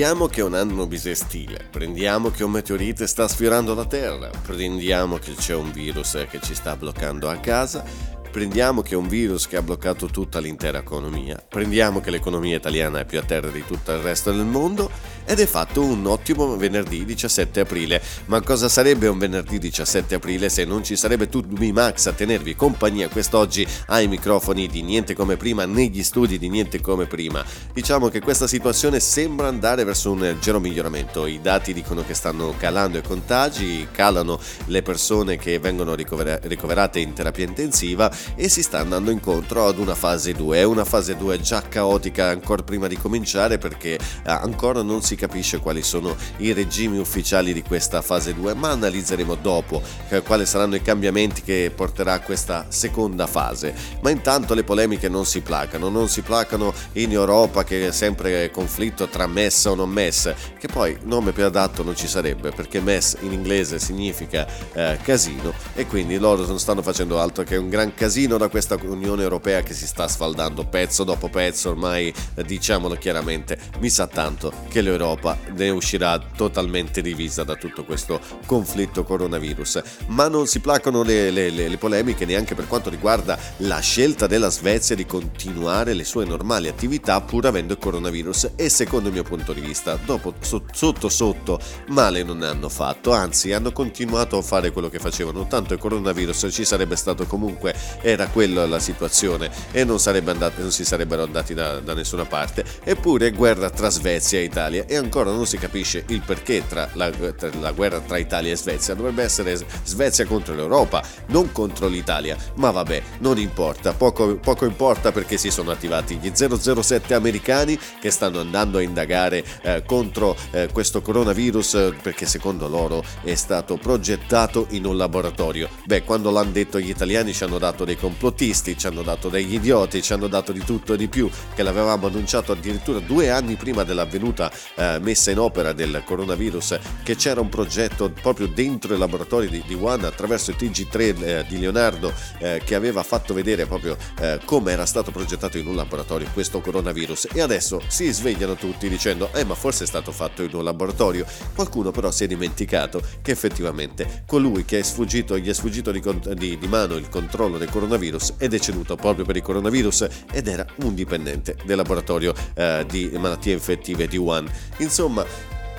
Prendiamo che è un anno bisestile, prendiamo che un meteorite sta sfiorando la Terra, prendiamo che c'è un virus che ci sta bloccando a casa, prendiamo che è un virus che ha bloccato tutta l'intera economia, prendiamo che l'economia italiana è più a terra di tutto il resto del mondo ed è fatto un ottimo venerdì 17 aprile. Ma cosa sarebbe un venerdì 17 aprile se non ci sarebbe Tubi Max a tenervi compagnia quest'oggi ai microfoni di Niente come prima, negli studi di Niente come prima? Diciamo che questa situazione sembra andare verso un leggero miglioramento. I dati dicono che stanno calando i contagi, calano le persone che vengono ricoverate in terapia intensiva e si sta andando incontro ad una fase 2. È una fase 2 già caotica ancora prima di cominciare perché eh, ancora non si capisce quali sono i regimi ufficiali di questa fase 2, ma analizzeremo dopo eh, quali saranno i cambiamenti che porterà a questa seconda fase. Ma intanto le polemiche non si placano, non si placano in Europa che è sempre conflitto tra MES o non MES, che poi nome più adatto non ci sarebbe perché MES in inglese significa eh, casino e quindi loro non stanno facendo altro che un gran casino da questa Unione Europea che si sta sfaldando pezzo dopo pezzo, ormai eh, diciamolo chiaramente, mi sa tanto che l'Europa ne uscirà totalmente divisa da tutto questo conflitto coronavirus. Ma non si placano le, le, le, le polemiche neanche per quanto riguarda la scelta della Svezia di continuare le sue normali attività pur avendo il coronavirus e secondo il mio punto di vista, dopo sotto sotto male non ne hanno fatto, anzi hanno continuato a fare quello che facevano, tanto il coronavirus ci sarebbe stato comunque era quella la situazione e non, andati, non si sarebbero andati da, da, nessuna parte. Eppure guerra tra Svezia e Italia e ancora non si capisce il perché tra la, tra la guerra tra Italia e Svezia. Dovrebbe essere Svezia contro l'Europa, non contro l'Italia. Ma vabbè, non importa, poco, poco importa perché si sono attivati gli 007 americani che stanno andando a indagare eh, contro eh, questo coronavirus perché secondo loro è stato progettato in un laboratorio. Beh, quando l'hanno detto gli italiani ci hanno dato dei complottisti, ci hanno dato degli idioti, ci hanno dato di tutto e di più, che l'avevamo annunciato addirittura due anni prima dell'avvenuta eh, messa in opera del coronavirus, che c'era un progetto proprio dentro i laboratori di, di Wuhan attraverso il TG3 eh, di Leonardo eh, che aveva fatto vedere proprio eh, come era stato progettato in un laboratorio questo coronavirus e adesso si svegliano tutti dicendo eh ma forse è stato fatto in un laboratorio qualcuno però si è dimenticato che effettivamente colui che è sfuggito gli è sfuggito di, di, di mano il controllo del coronavirus è deceduto proprio per il coronavirus ed era un dipendente del laboratorio eh, di malattie infettive di Wuhan. Insomma,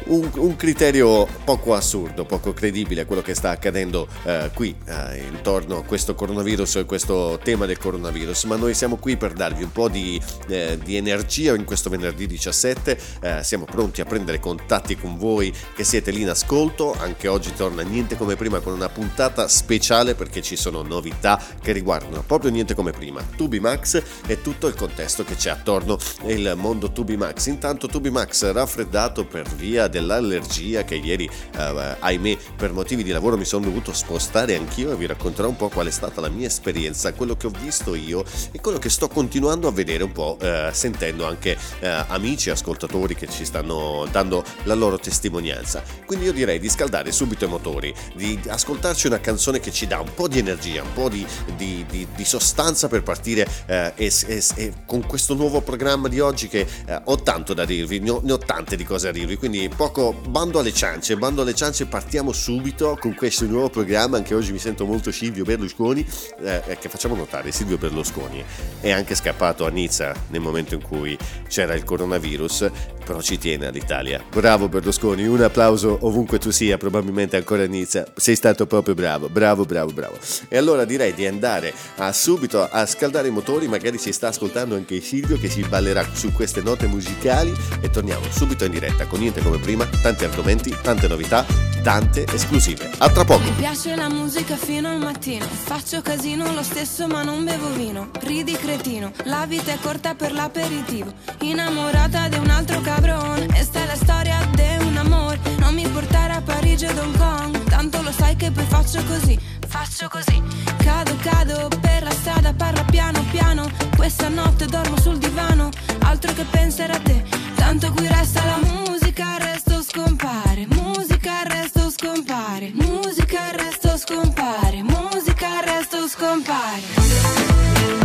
un, un, criterio poco assurdo, poco credibile quello che sta accadendo eh, qui eh, intorno a questo coronavirus e questo tema del coronavirus, ma noi siamo qui per darvi un po' di, eh, di energia in questo venerdì 17, eh, siamo pronti a prendere contatti con voi che siete lì in ascolto, anche oggi torna niente come prima con una puntata speciale perché ci sono novità che riguardano proprio niente come prima, Tubi Max e tutto il contesto che c'è attorno. Il mondo Tubi Max. Intanto Tubi Max raffreddato per via dell'allergia che ieri, eh, ahimè, per motivi di lavoro mi sono dovuto spostare anch'io e vi racconterò un po' qual è stata la mia esperienza, quello che ho visto io e quello che sto continuando a vedere un po', eh, sentendo anche eh, amici e ascoltatori che ci stanno dando la loro testimonianza. Quindi io direi di scaldare subito i motori, di ascoltarci una canzone che ci dà un po' di energia, un po' di, di, di, di sostanza per partire eh, e, e, e, con questo nuovo programma di oggi che eh, ho tanto da dirvi, ne ho, ne ho tante di cose a dirvi, quindi poco bando alle ciance, bando alle ciance, partiamo subito con questo nuovo programma, anche oggi mi sento molto Silvio Berlusconi, eh, eh, che facciamo notare, Silvio Berlusconi è anche scappato a Nizza nel momento in cui c'era il coronavirus, però ci tiene all'Italia. Bravo Berlusconi, un applauso ovunque tu sia, probabilmente ancora a Nizza, sei stato proprio bravo, bravo, bravo, bravo. E allora direi di andare a subito a scaldare i motori, magari si sta ascoltando anche Silvio che si ballerà su queste note musicali e torniamo subito in diretta con niente come prima, tanti argomenti, tante novità, tante esclusive. A tra poco. Mi piace la musica fino al mattino, faccio casino lo stesso ma non bevo vino, ridi cretino, la vita è corta per l'aperitivo, innamorata di un altro cabrone, e sta la storia di un amore, non mi portare a Parigi o Hong Kong, tanto lo sai che poi faccio così, faccio così, cado cado per la strada, parla piano piano, questa notte dormo sul divano, altro che pensare a te, tanto qui resta la musica, il resto scompare, musica, il resto scompare, musica, il resto scompare, musica, il resto scompare.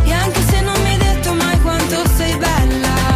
E anche se non mi hai detto mai quanto sei bella,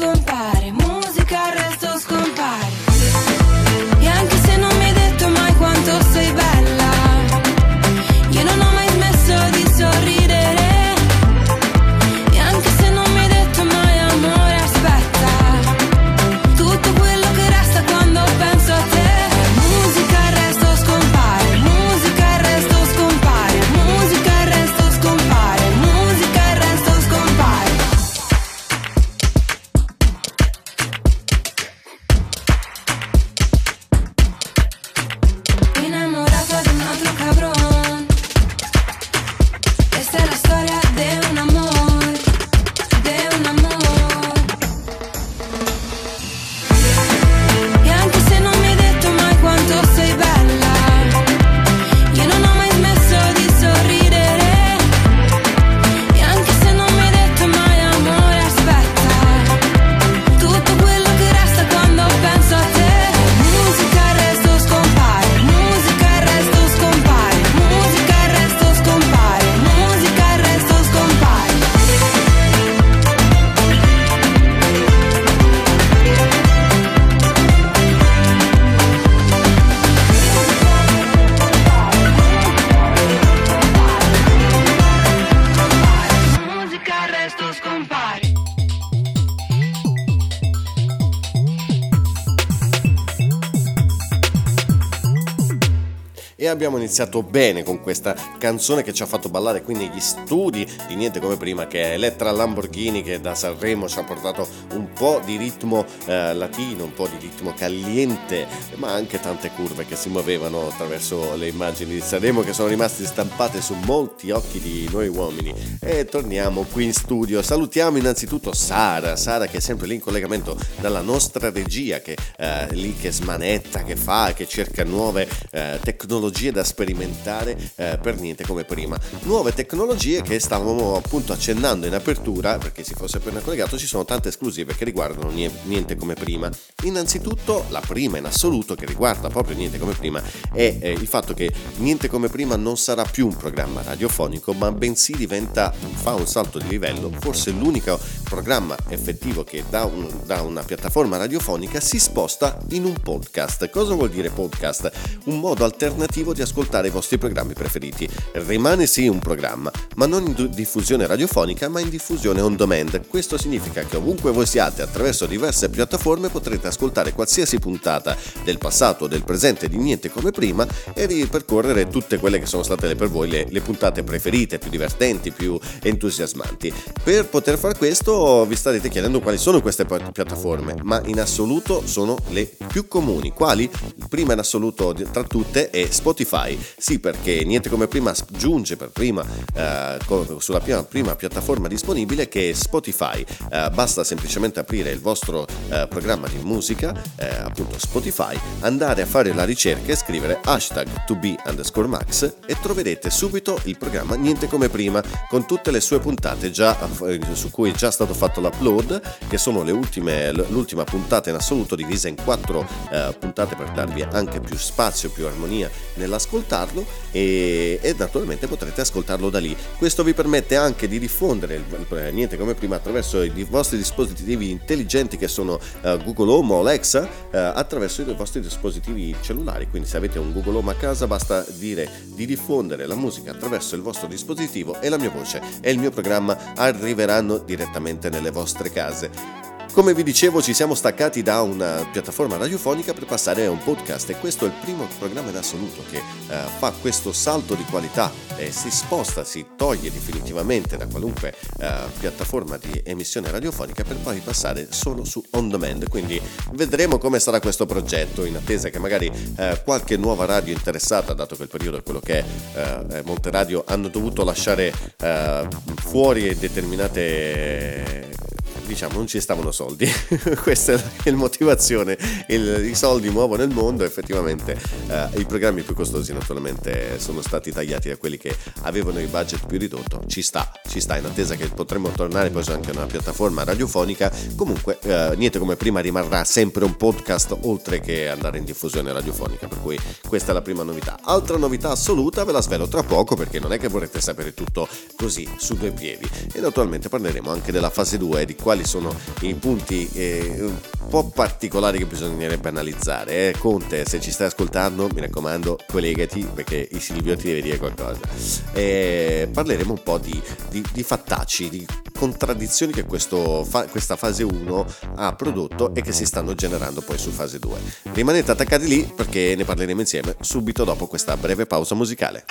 il Abbiamo iniziato bene con questa canzone che ci ha fatto ballare qui negli studi di Niente Come Prima, che è Elettra Lamborghini, che da Sanremo ci ha portato un po' di ritmo eh, latino, un po' di ritmo caliente, ma anche tante curve che si muovevano attraverso le immagini di Sanremo che sono rimaste stampate su molti occhi di noi uomini. E torniamo qui in studio. Salutiamo innanzitutto Sara, Sara che è sempre lì in collegamento dalla nostra regia, che è lì che smanetta, che fa, che cerca nuove eh, tecnologie da sperimentare eh, per niente come prima. Nuove tecnologie che stavamo appunto accennando in apertura, perché si fosse appena collegato, ci sono tante esclusive che riguardano nie- niente come prima. Innanzitutto, la prima in assoluto che riguarda proprio niente come prima è eh, il fatto che niente come prima non sarà più un programma radiofonico, ma bensì diventa fa un salto di livello, forse l'unico programma effettivo che da, un, da, una piattaforma radiofonica si sposta in un podcast. Cosa vuol dire podcast? Un modo alternativo di ascoltare i vostri programmi preferiti. Rimane sì un programma, ma non in diffusione radiofonica, ma in diffusione on demand. Questo significa che ovunque voi siate, attraverso diverse piattaforme, potrete ascoltare qualsiasi puntata del passato del presente di Niente come prima e ripercorrere tutte quelle che sono state per voi le, le puntate preferite, più divertenti, più entusiasmanti. Per poter fare questo vi starete chiedendo quali sono queste piattaforme, ma in assoluto sono le più comuni. Quali? Prima in assoluto tra tutte è Spotify. Sì, perché niente come prima giunge per prima eh, sulla prima, prima, piattaforma disponibile che è Spotify. Eh, basta semplicemente aprire il vostro eh, programma di musica, eh, appunto Spotify, andare a fare la ricerca e scrivere hashtag to be underscore max e troverete subito il programma Niente come prima con tutte le sue puntate già eh, su cui è già stato fatto l'upload che sono le ultime, l'ultima puntata in assoluto divisa in quattro eh, puntate per darvi anche più spazio, più armonia nell'ascoltarlo e, e, naturalmente potrete ascoltarlo da lì. Questo vi permette anche di diffondere il, niente come prima attraverso i vostri dispositivi intelligenti che sono uh, Google Home o Alexa uh, attraverso i vostri dispositivi cellulari. Quindi se avete un Google Home a casa basta dire di diffondere la musica attraverso il vostro dispositivo e la mia voce e il mio programma arriveranno direttamente nelle vostre case. Come vi dicevo ci siamo staccati da una piattaforma radiofonica per passare a un podcast e questo è il primo programma in assoluto che uh, fa questo salto di qualità e si sposta, si toglie definitivamente da qualunque uh, piattaforma di emissione radiofonica per poi passare solo su on demand. Quindi vedremo come sarà questo progetto in attesa che magari uh, qualche nuova radio interessata, dato che il periodo è quello che è, Monteradio hanno dovuto lasciare fuori determinate diciamo non ci stavano soldi. Questa è la motivazione. Il, i soldi muovono il mondo effettivamente eh, i programmi più costosi naturalmente sono stati tagliati da quelli che avevano il budget più ridotto. Ci sta ci sta in attesa che potremmo tornare poi anche a una piattaforma radiofonica. Comunque eh, niente come prima rimarrà sempre un podcast oltre che andare in diffusione radiofonica. Per cui questa è la prima novità. Altra novità assoluta ve la svelo tra poco perché non è che vorrete sapere tutto così su due piedi. E naturalmente parleremo anche della fase 2 di quali quali sono i punti eh, un po' particolari che bisognerebbe analizzare. Eh? Conte, se ci stai ascoltando, mi raccomando, collegati perché il Silvio ti deve dire qualcosa. Eh, parleremo un po' di, di, di fattacci, di contraddizioni che fa, questa fase 1 ha prodotto e che si stanno generando poi su fase 2. Rimanete attaccati lì perché ne parleremo insieme subito dopo questa breve pausa musicale.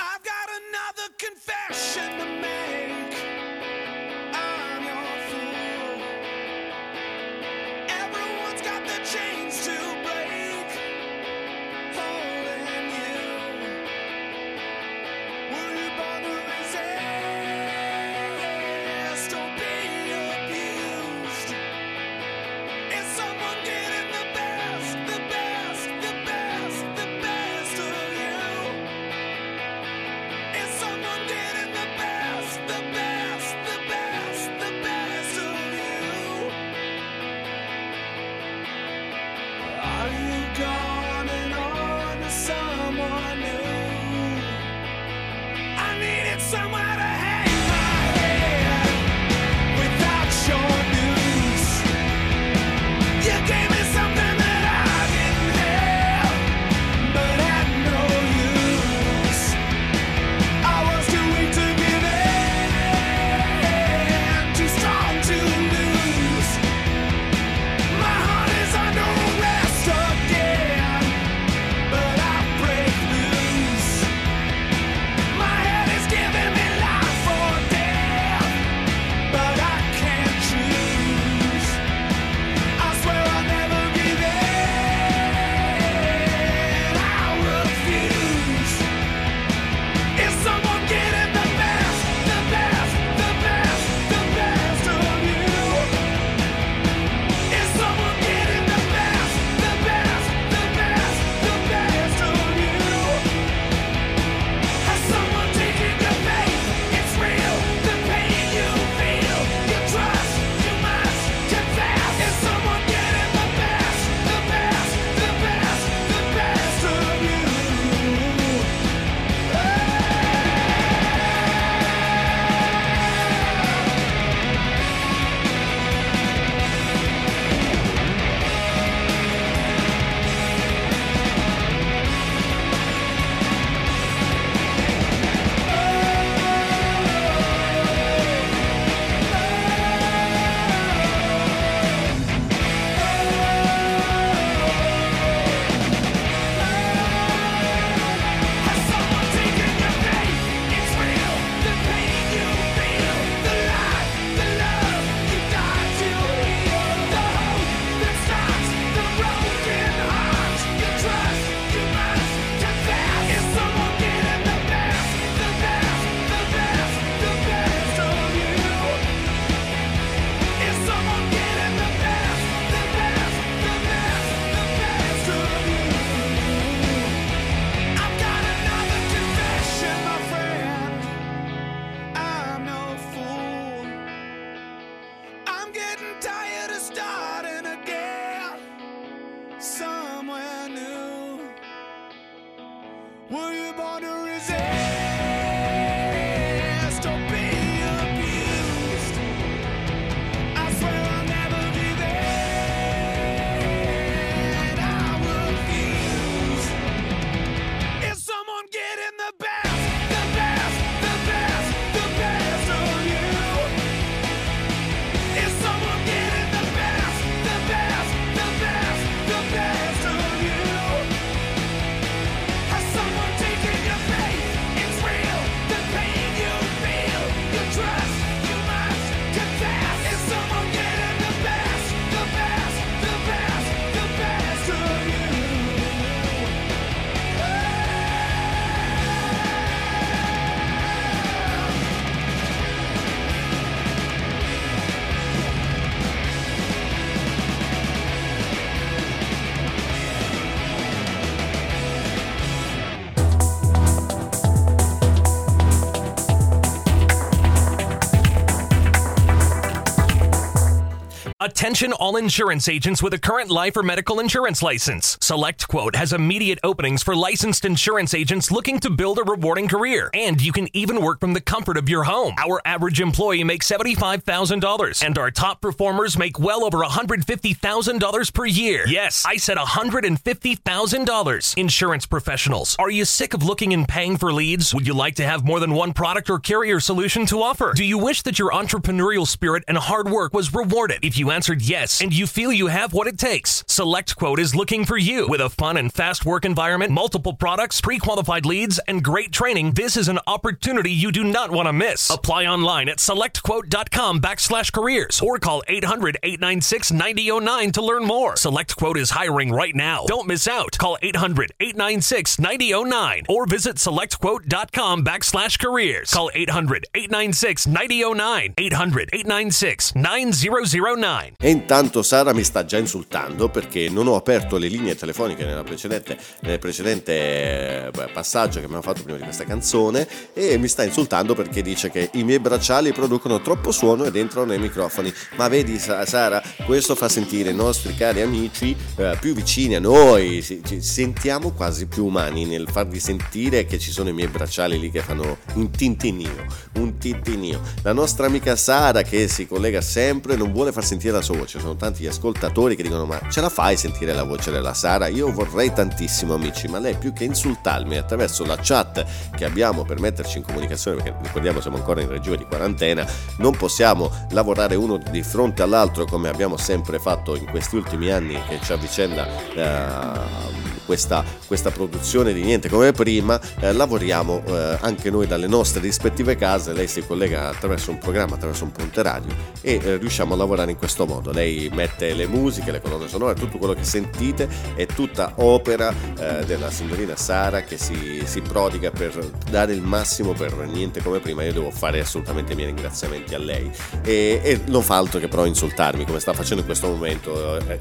Attention all insurance agents with a current life or medical insurance license. Select Quote has immediate openings for licensed insurance agents looking to build a rewarding career. And you can even work from the comfort of your home. Our average employee makes $75,000, and our top performers make well over $150,000 per year. Yes, I said $150,000. Insurance professionals, are you sick of looking and paying for leads? Would you like to have more than one product or carrier solution to offer? Do you wish that your entrepreneurial spirit and hard work was rewarded? If you answered yes and you feel you have what it takes, Select Quote is looking for you. With a fun and fast work environment, multiple products, pre qualified leads, and great training, this is an opportunity you do not want to miss. Apply online at selectquote.com backslash careers or call 800 896 9009 to learn more. Select Quote is hiring right now. Don't miss out. Call 800 896 9009 or visit selectquote.com backslash careers. Call 800 896 9009. 800 896 9009. E intanto Sara mi sta già insultando perché non ho aperto le linee telefoniche nella precedente, nel precedente eh, passaggio che abbiamo fatto prima di questa canzone e mi sta insultando perché dice che i miei bracciali producono troppo suono ed entrano nei microfoni. Ma vedi Sara, questo fa sentire i nostri cari amici eh, più vicini a noi, ci sentiamo quasi più umani nel farvi sentire che ci sono i miei bracciali lì che fanno un tintinio, un tintinio. La nostra amica Sara che si collega sempre non vuole far sentire la sua voce, sono tanti gli ascoltatori che dicono ma ce la fai sentire la voce della Sara? Io vorrei tantissimo amici, ma lei più che insultarmi attraverso la chat che abbiamo per metterci in comunicazione, perché ricordiamo siamo ancora in regime di quarantena, non possiamo lavorare uno di fronte all'altro come abbiamo sempre fatto in questi ultimi anni che ci avvicenda eh, questa, questa, produzione di niente come prima, eh, lavoriamo eh, anche noi dalle nostre rispettive case, lei si collega attraverso un programma, attraverso un ponte radio e eh, riusciamo a lavorare in questo modo. Lei mette le musiche, le colonne sonore, tutto quello che sentite è tutta opera eh, della signorina Sara che si, si, prodiga per dare il massimo per niente come prima. Io devo fare assolutamente i miei ringraziamenti a lei e, e non fa altro che però insultarmi come sta facendo in questo momento. Eh,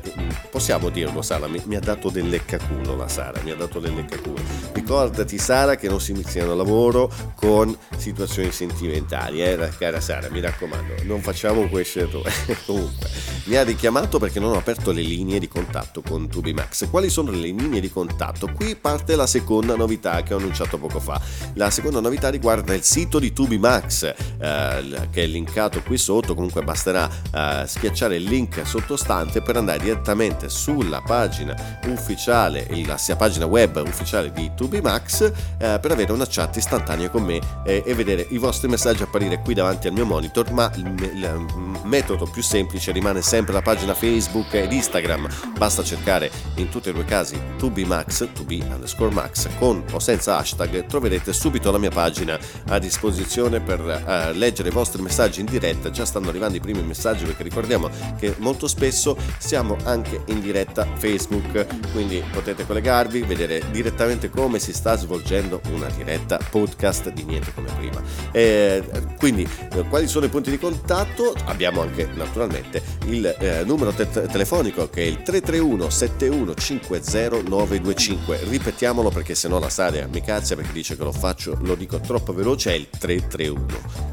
possiamo dirlo, Sara, mi, mi ha dato del leccaculo la Sara, mi ha dato delle leccature. Ricordati Sara che non si iniziano a lavoro con situazioni sentimentali, eh, cara Sara, mi raccomando, non facciamo questo errore. Comunque, mi ha richiamato perché non ho aperto le linee di contatto con Tubimax. Quali sono le linee di contatto? Qui parte la seconda novità che ho annunciato poco fa. La seconda novità riguarda il sito di Tubimax, eh, che è linkato qui sotto, comunque basterà eh, schiacciare il link sottostante per andare direttamente sulla pagina ufficiale, la pagina web ufficiale di Tubimax, eh, per avere una chat istantanea con me eh, e vedere i vostri messaggi apparire qui davanti al mio monitor, ma il, il metodo più semplice rimane sempre la pagina Facebook ed Instagram. Basta cercare in tutti e due i casi Tubimax, tubi underscore max, con o senza hashtag, troverete subito la mia pagina a disposizione per uh, leggere i vostri messaggi in diretta. Già stanno arrivando i primi messaggi perché ricordiamo che molto spesso siamo anche in diretta Facebook, quindi potete collegarvi, vedere direttamente come si sta svolgendo una diretta podcast di niente come prima. E, quindi eh, quali sono i punti di contatto? Abbiamo anche naturalmente il eh, numero te- telefonico che è il 331 7150 925. Ripetiamolo perché sennò la Sara mi cazza perché dice che lo faccio, lo dico troppo veloce, è il 331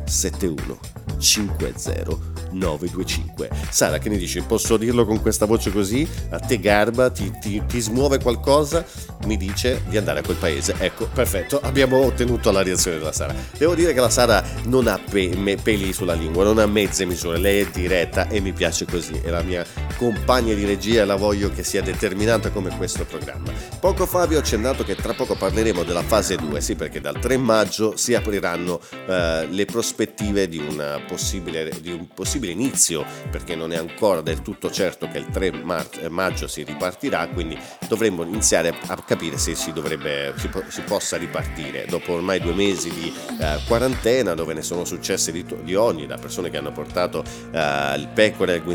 71 50 925. Sara, che ne dici? Posso dirlo con questa voce così? A te garba, ti, ti, ti, smuove qualcosa? Mi dice di andare a quel paese. Ecco, perfetto, abbiamo ottenuto la reazione della Sara. Devo dire che la Sara non ha pe- peli sulla lingua, non ha mezze misure, lei è diretta e mi piace così. È la mia compagna di regia e la voglio che sia determinata come questo programma. Poco fa vi ho accennato che tra poco parleremo della fase 2, sì, perché dal 3 maggio si apriranno eh, le prospettive di, di un possibile inizio perché non è ancora del tutto certo che il 3 mar- maggio si ripartirà, quindi dovremmo iniziare a capire se si, dovrebbe, si, po- si possa ripartire. Dopo ormai due mesi di eh, quarantena dove ne sono successe di, to- di ogni, da persone che hanno portato eh, il pecore al guinzaglio,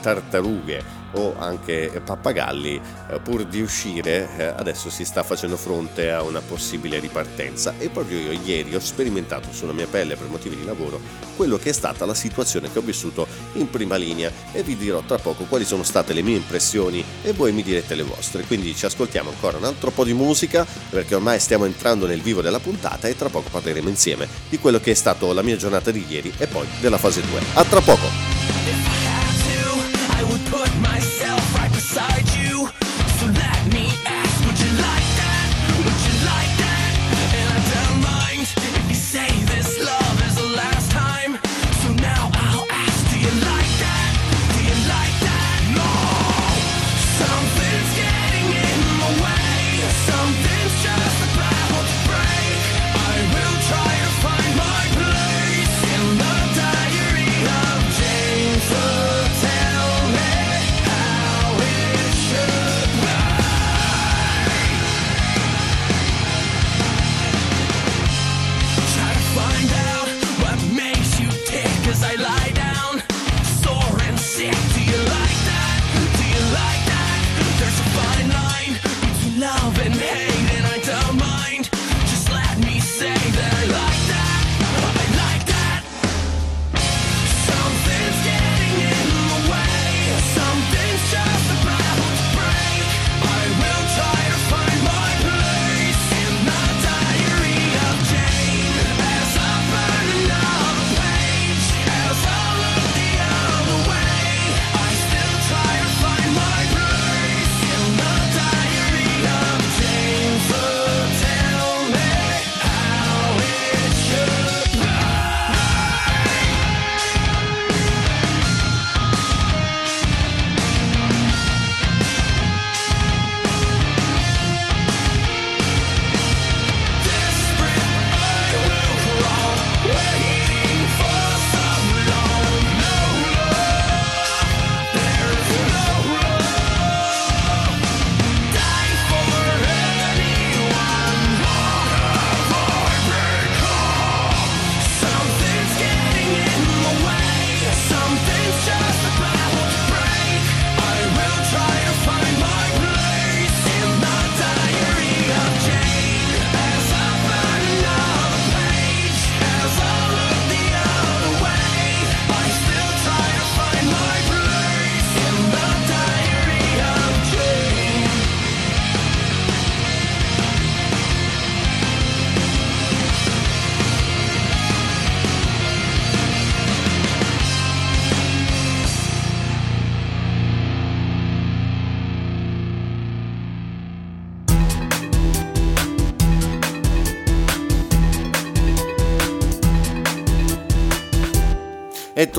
tartarughe, o anche pappagalli, eh, pur di uscire eh, adesso si sta facendo fronte a una possibile ripartenza e proprio io ieri ho sperimentato sulla mia pelle per motivi di lavoro quello che è stata la situazione che ho vissuto in prima linea e vi dirò tra poco quali sono state le mie impressioni e voi mi direte le vostre. Quindi ci ascoltiamo ancora un altro po' di musica perché ormai stiamo entrando nel vivo della puntata e tra poco parleremo insieme di quello che è stato la mia giornata di ieri e poi della fase 2. A tra poco! would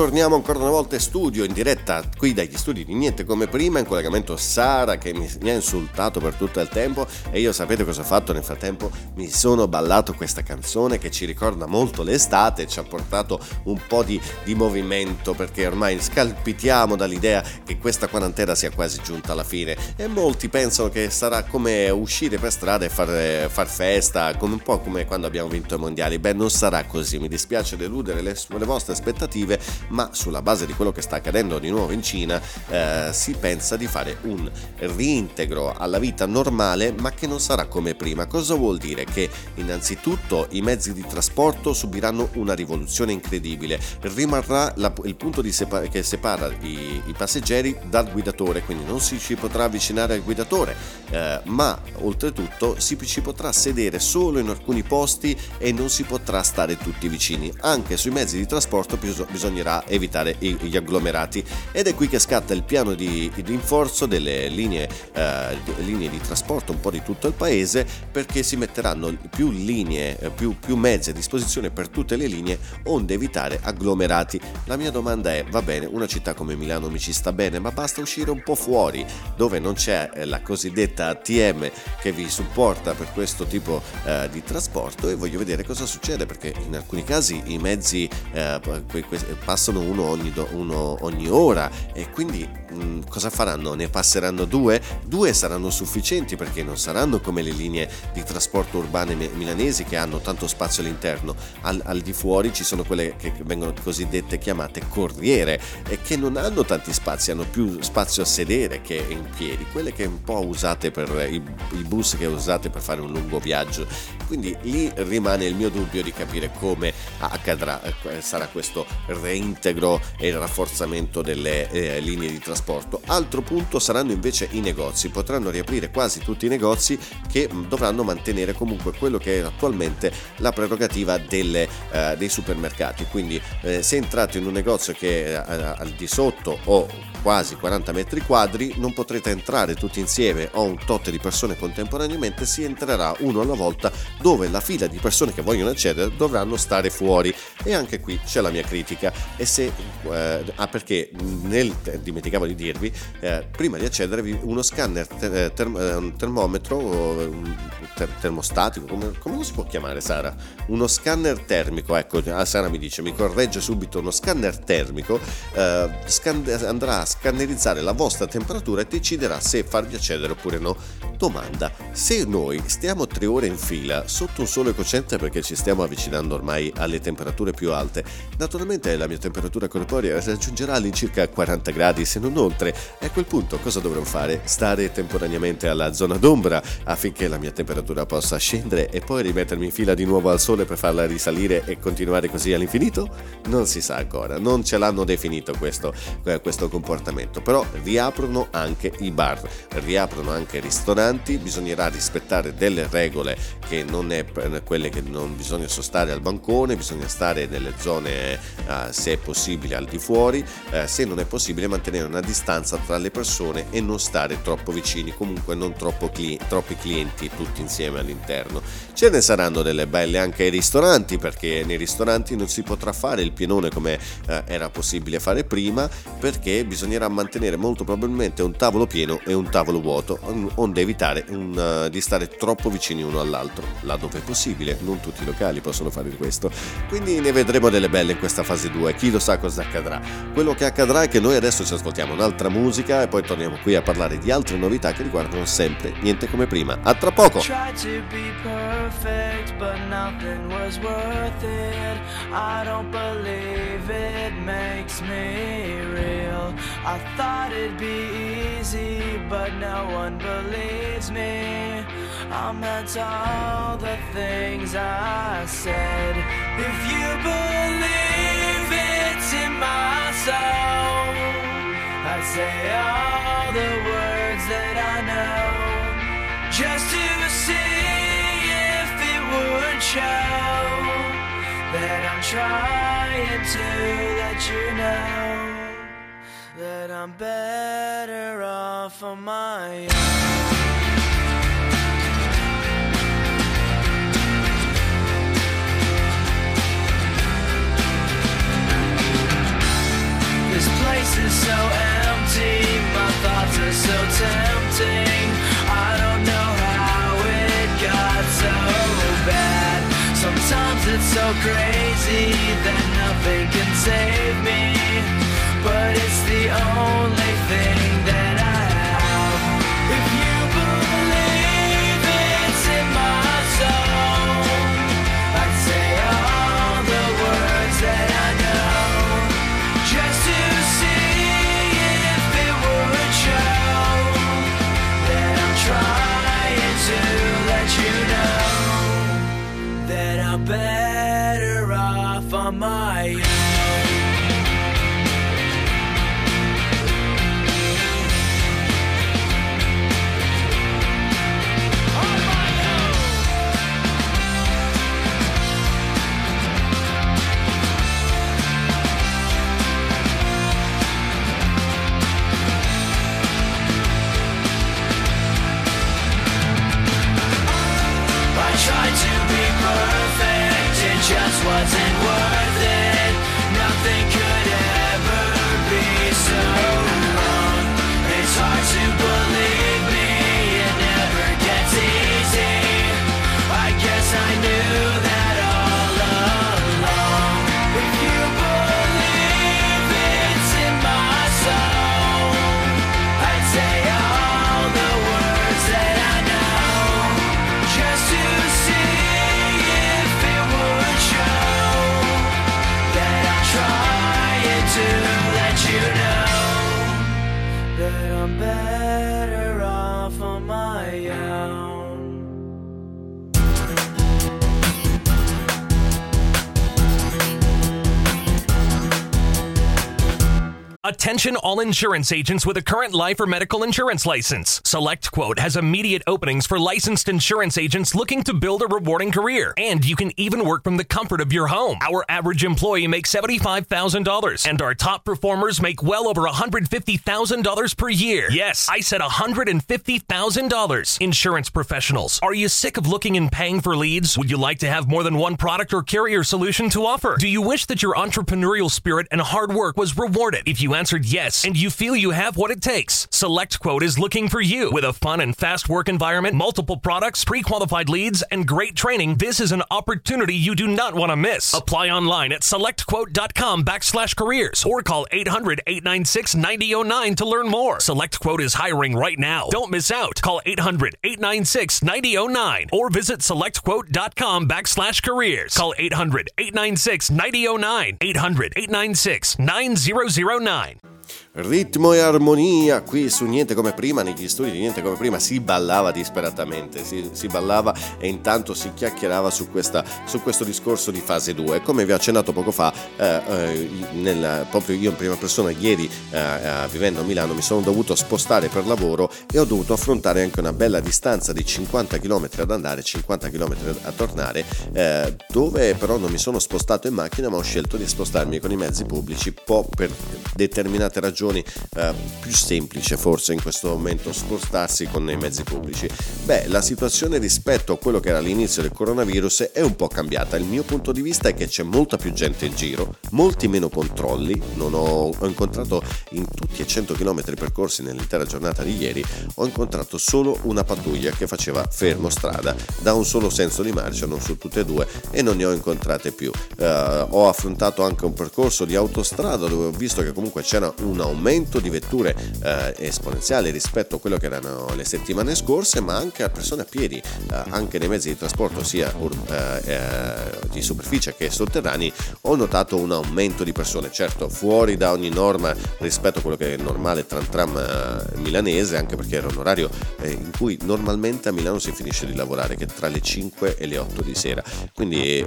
torniamo ancora una volta in studio, in diretta qui dagli studi di Niente Come Prima, in collegamento Sara che mi, mi, ha insultato per tutto il tempo e io sapete cosa ho fatto nel frattempo? Mi sono ballato questa canzone che ci ricorda molto l'estate, ci ha portato un po' di, di movimento perché ormai scalpitiamo dall'idea che questa quarantena sia quasi giunta alla fine e molti pensano che sarà come uscire per strada e far, far festa, come un po' come quando abbiamo vinto i mondiali. Beh, non sarà così, mi dispiace deludere le, le vostre aspettative, ma sulla base di quello che sta accadendo di nuovo in Cina eh, si pensa di fare un reintegro alla vita normale ma che non sarà come prima. Cosa vuol dire? Che innanzitutto i mezzi di trasporto subiranno una rivoluzione incredibile, rimarrà la, il punto separa, che separa i, i, passeggeri dal guidatore, quindi non si ci potrà avvicinare al guidatore, eh, ma oltretutto si ci potrà sedere solo in alcuni posti e non si potrà stare tutti vicini. Anche sui mezzi di trasporto bisognerà evitare gli agglomerati ed è qui che scatta il piano di, di rinforzo delle linee, eh, linee, di trasporto un po' di tutto il paese perché si metteranno più linee, eh, più, più mezzi a disposizione per tutte le linee onde evitare agglomerati. La mia domanda è, va bene, una città come Milano mi ci sta bene, ma basta uscire un po' fuori dove non c'è eh, la cosiddetta ATM che vi supporta per questo tipo eh, di trasporto e voglio vedere cosa succede perché in alcuni casi i mezzi eh, passano uno ogni, uno ogni ora e quindi mh, mm, cosa faranno? Ne passeranno due? Due saranno sufficienti perché non saranno come le linee di trasporto urbane milanesi che hanno tanto spazio all'interno, al, al di fuori ci sono quelle che vengono cosiddette chiamate corriere e che non hanno tanti spazi, hanno più spazio a sedere che in piedi, quelle che un po' usate per i, i bus che usate per fare un lungo viaggio. Quindi lì rimane il mio dubbio di capire come accadrà, eh, sarà questo reintegro e il rafforzamento delle eh, linee di trasporto. Altro punto saranno invece i negozi, potranno riaprire quasi tutti i negozi che dovranno mantenere comunque quello che è attualmente la prerogativa delle, eh, dei supermercati. Quindi eh, se entrate in un negozio che è eh, al di sotto o quasi 40 metri quadri, non potrete entrare tutti insieme o un tot di persone contemporaneamente, si entrerà uno alla volta dove la fila di persone che vogliono accedere dovranno stare fuori. E anche qui c'è la mia critica. E se, eh, ah, perché nel, dimenticavo di dirvi, eh, prima di accedere uno scanner ter, eh, term, eh, un termometro, ter, termostatico, come, come, lo si può chiamare Sara? Uno scanner termico, ecco, ah, Sara mi dice, mi corregge subito, uno scanner termico eh, scan- andrà a scannerizzare la vostra temperatura e deciderà se farvi accedere oppure no. Domanda, se noi stiamo tre ore in fila sotto un sole cocente perché ci stiamo avvicinando ormai alle temperature più alte, naturalmente la mia temperatura corporea raggiungerà all'incirca 40 gradi se non oltre e a quel punto cosa dovrò fare? Stare temporaneamente alla zona d'ombra affinché la mia temperatura possa scendere e poi rimettermi in fila di nuovo al sole per farla risalire e continuare così all'infinito? Non si sa ancora, non ce l'hanno definito questo, questo comportamento, però riaprono anche i bar, riaprono anche i ristoranti bisognerà rispettare delle regole che non è quelle che non bisogna sostare al bancone, bisogna stare nelle zone eh, se è possibile al di fuori, eh, se non è possibile mantenere una distanza tra le persone e non stare troppo vicini, comunque non cli- troppi clienti tutti insieme all'interno. Ce ne saranno delle belle anche ai ristoranti perché nei ristoranti non si potrà fare il pienone come eh, era possibile fare prima perché bisognerà mantenere molto probabilmente un tavolo pieno e un tavolo vuoto, onde evitare un, uh, di stare troppo vicini uno all'altro, laddove è possibile, non tutti i locali possono fare questo. Quindi ne vedremo delle belle in questa fase 2, chi lo sa cosa accadrà. Quello che accadrà è che noi adesso ci ascoltiamo un'altra musica e poi torniamo qui a parlare di altre novità che riguardano sempre niente come prima. A tra poco! I don't believe it makes me real. I thought it'd be easy, but no one believes me. I meant all the things I said. If you believe it's in my soul, I'd say all the words that I know, just to it would show that I'm trying to let you know that I'm better off on my own. This place is so empty, my thoughts are so tempting. Crazy that nothing can save me. But it's the only thing mention all insurance agents with a current life or medical insurance license. Select Quote has immediate openings for licensed insurance agents looking to build a rewarding career. And you can even work from the comfort of your home. Our average employee makes $75,000 and our top performers make well over $150,000 per year. Yes, I said $150,000. Insurance professionals, are you sick of looking and paying for leads? Would you like to have more than one product or carrier solution to offer? Do you wish that your entrepreneurial spirit and hard work was rewarded? If you answered yes and you feel you have what it takes, Select Quote is looking for you. With a fun and fast work environment, multiple products, pre qualified leads, and great training, this is an opportunity you do not want to miss. Apply online at selectquote.com backslash careers or call 800 896 9009 to learn more. Select Quote is hiring right now. Don't miss out. Call 800 896 9009 or visit selectquote.com backslash careers. Call 800 896 9009. 800 896 9009. Ritmo e armonia qui su Niente come prima, negli studi di Niente come prima si ballava disperatamente, si, si ballava e intanto si chiacchierava su, questa, su questo discorso di fase 2. Come vi ho accennato poco fa, eh, eh, nel- proprio io in prima persona ieri eh, eh, vivendo a Milano mi sono dovuto spostare per lavoro e ho dovuto affrontare anche una bella distanza di 50 km ad andare, 50 km a tornare, eh, dove però non mi sono spostato in macchina ma ho scelto di spostarmi con i mezzi pubblici, po' per determinate ragioni eh, più semplice forse in questo momento spostarsi con i mezzi pubblici. Beh, la situazione rispetto a quello che era all'inizio del coronavirus è un po' cambiata. Il mio punto di vista è che c'è molta più gente in giro, molti meno controlli. Non ho, ho incontrato in tutti e 100 km percorsi nell'intera giornata di ieri, ho incontrato solo una pattuglia che faceva fermo strada da un solo senso di marcia, non su tutte e due, e non ne ho incontrate più. Eh, ho affrontato anche un percorso di autostrada dove ho visto che comunque c'era un aumento di vetture eh, esponenziale rispetto a quello che erano le settimane scorse, ma anche a persone a piedi, eh, anche nei mezzi di trasporto sia eh, eh, di superficie che sotterranei, ho notato un aumento di persone, certo fuori da ogni norma rispetto a quello che è normale tram tram eh, milanese, anche perché era un orario eh, in cui normalmente a Milano si finisce di lavorare, che tra le 5 e le 8 di sera. Quindi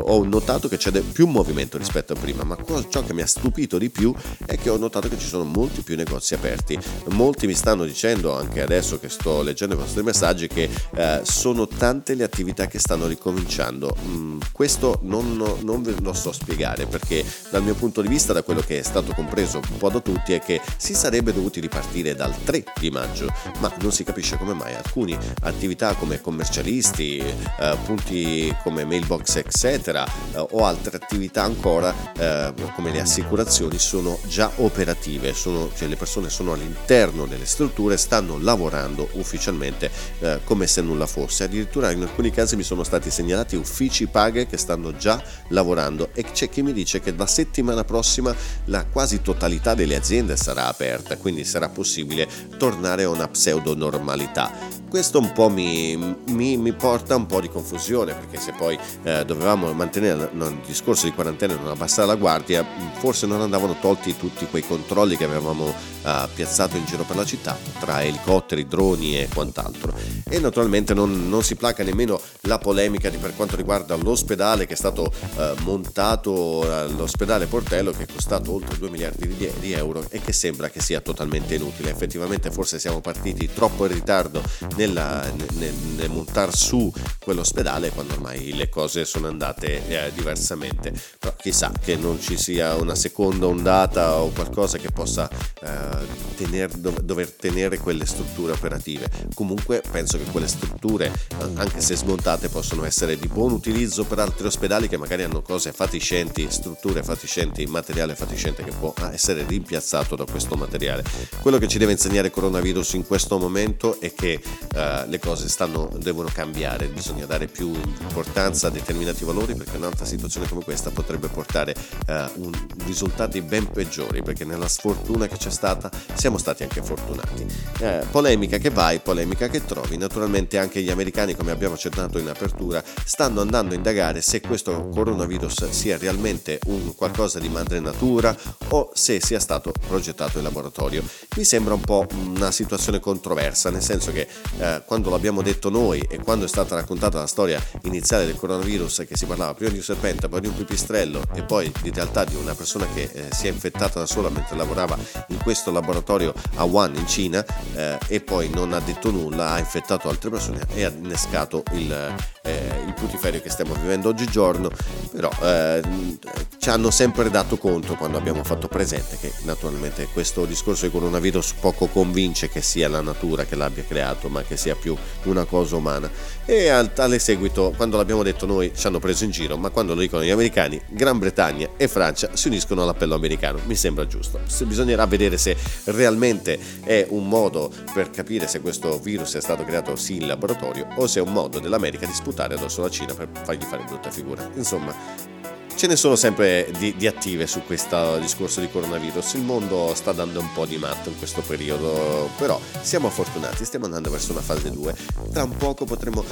ho notato che c'è più movimento rispetto a prima, ma ciò che mi ha stupito di più è che ho notato che ci sono molti più negozi aperti. Molti mi stanno dicendo, anche adesso che sto leggendo i vostri messaggi, che eh, sono tante le attività che stanno ricominciando. Mm, questo non, non ve lo so spiegare perché dal mio punto di vista, da quello che è stato compreso un po' da tutti, è che si sarebbe dovuti ripartire dal 3 di maggio, ma non si capisce come mai alcune attività come commercialisti, eh, punti come mailbox eccetera eh, o altre attività ancora eh, come le assicurazioni sono già operanti operative, sono, cioè le persone sono all'interno delle strutture, stanno lavorando ufficialmente eh, come se nulla fosse. Addirittura in alcuni casi mi sono stati segnalati uffici paghe che stanno già lavorando e c'è chi mi dice che la settimana prossima la quasi totalità delle aziende sarà aperta, quindi sarà possibile tornare a una pseudo normalità. Questo un po' mi, mi, mi porta un po' di confusione perché se poi eh, dovevamo mantenere il discorso di quarantena e non abbassare la guardia, forse non andavano tolti tutti quei controlli che avevamo eh, piazzato in giro per la città, tra elicotteri, droni e quant'altro. E naturalmente non, non si placa nemmeno la polemica di per quanto riguarda l'ospedale che è stato eh, montato, l'ospedale Portello che è costato oltre 2 miliardi di, di euro e che sembra che sia totalmente inutile. Effettivamente forse siamo partiti troppo in ritardo nella, nel, nel montare su quell'ospedale quando ormai le cose sono andate eh, diversamente. Però chissà che non ci sia una seconda ondata o qualcosa che possa eh, tener, dover tenere quelle strutture operative. Comunque penso che quelle strutture, anche se smontate, possono essere di buon utilizzo per altri ospedali che magari hanno cose fatiscenti, strutture fatiscenti, materiale fatiscente che può essere rimpiazzato da questo materiale. Quello che ci deve insegnare il coronavirus in questo momento è che uh, le cose stanno, devono cambiare, bisogna dare più importanza a determinati valori perché un'altra situazione come questa potrebbe portare uh, un, risultati ben peggiori perché nella sfortuna che c'è stata siamo stati anche fortunati. Eh, polemica che vai, polemica che trovi, naturalmente anche gli americani come abbiamo accennato in apertura stanno andando a indagare se questo coronavirus sia realmente un qualcosa di madre natura o se sia stato progettato in laboratorio. Mi sembra un po' una situazione controversa, nel senso che eh, quando l'abbiamo detto noi e quando è stata raccontata la storia iniziale del coronavirus che si parlava prima di un serpente, poi di un pipistrello e poi in realtà di una persona che eh, si è infettata da sola mentre lavorava in questo laboratorio a Wuhan in Cina eh, e poi non ha detto nulla, ha infettato altre persone e ha innescato il, eh, il putiferio che stiamo vivendo oggigiorno, però eh, ci hanno sempre dato conto quando abbiamo fatto presente che naturalmente questo discorso di coronavirus poco convince che sia la natura che l'abbia creato, ma che sia più una cosa umana. E a tale seguito, quando l'abbiamo detto noi, ci hanno preso in giro, ma quando lo dicono gli americani, Gran Bretagna e Francia si uniscono all'appello americano. Mi sembra giusto. Bisognerà vedere se realmente è un modo per capire se questo virus è stato creato sì in laboratorio o se è un modo dell'America di sputare addosso alla Cina per fargli fare brutta figura. Insomma, Ce ne sono sempre di, di, attive su questo discorso di coronavirus. Il mondo sta dando un po' di matto in questo periodo, però siamo fortunati, stiamo andando verso una fase 2. Tra un poco potremo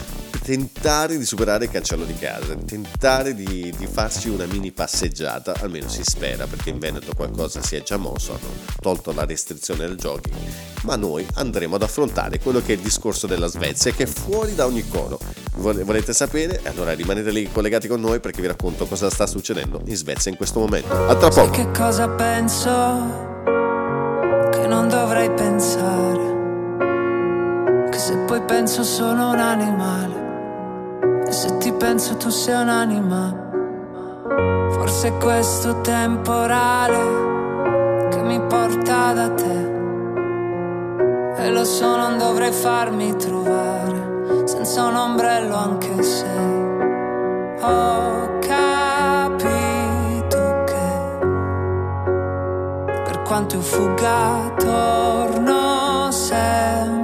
tentare di superare il cancello di casa, tentare di, di farci una mini passeggiata, almeno si spera, perché in Veneto qualcosa si è già mosso, hanno tolto la restrizione del jogging. Ma noi andremo ad affrontare quello che è il discorso della Svezia, che è fuori da ogni coro. Volete sapere? Allora rimanete lì collegati con noi perché vi racconto cosa sta succedendo in Svezia in questo momento. A tra poco. Sai che cosa penso? Che non dovrei pensare. Che se poi penso sono un animale. E se ti penso tu sei un'anima. Forse questo temporale che mi porta da te. E lo so, non dovrei farmi trovare senza un ombrello anche se ho quanto io fugga torno sempre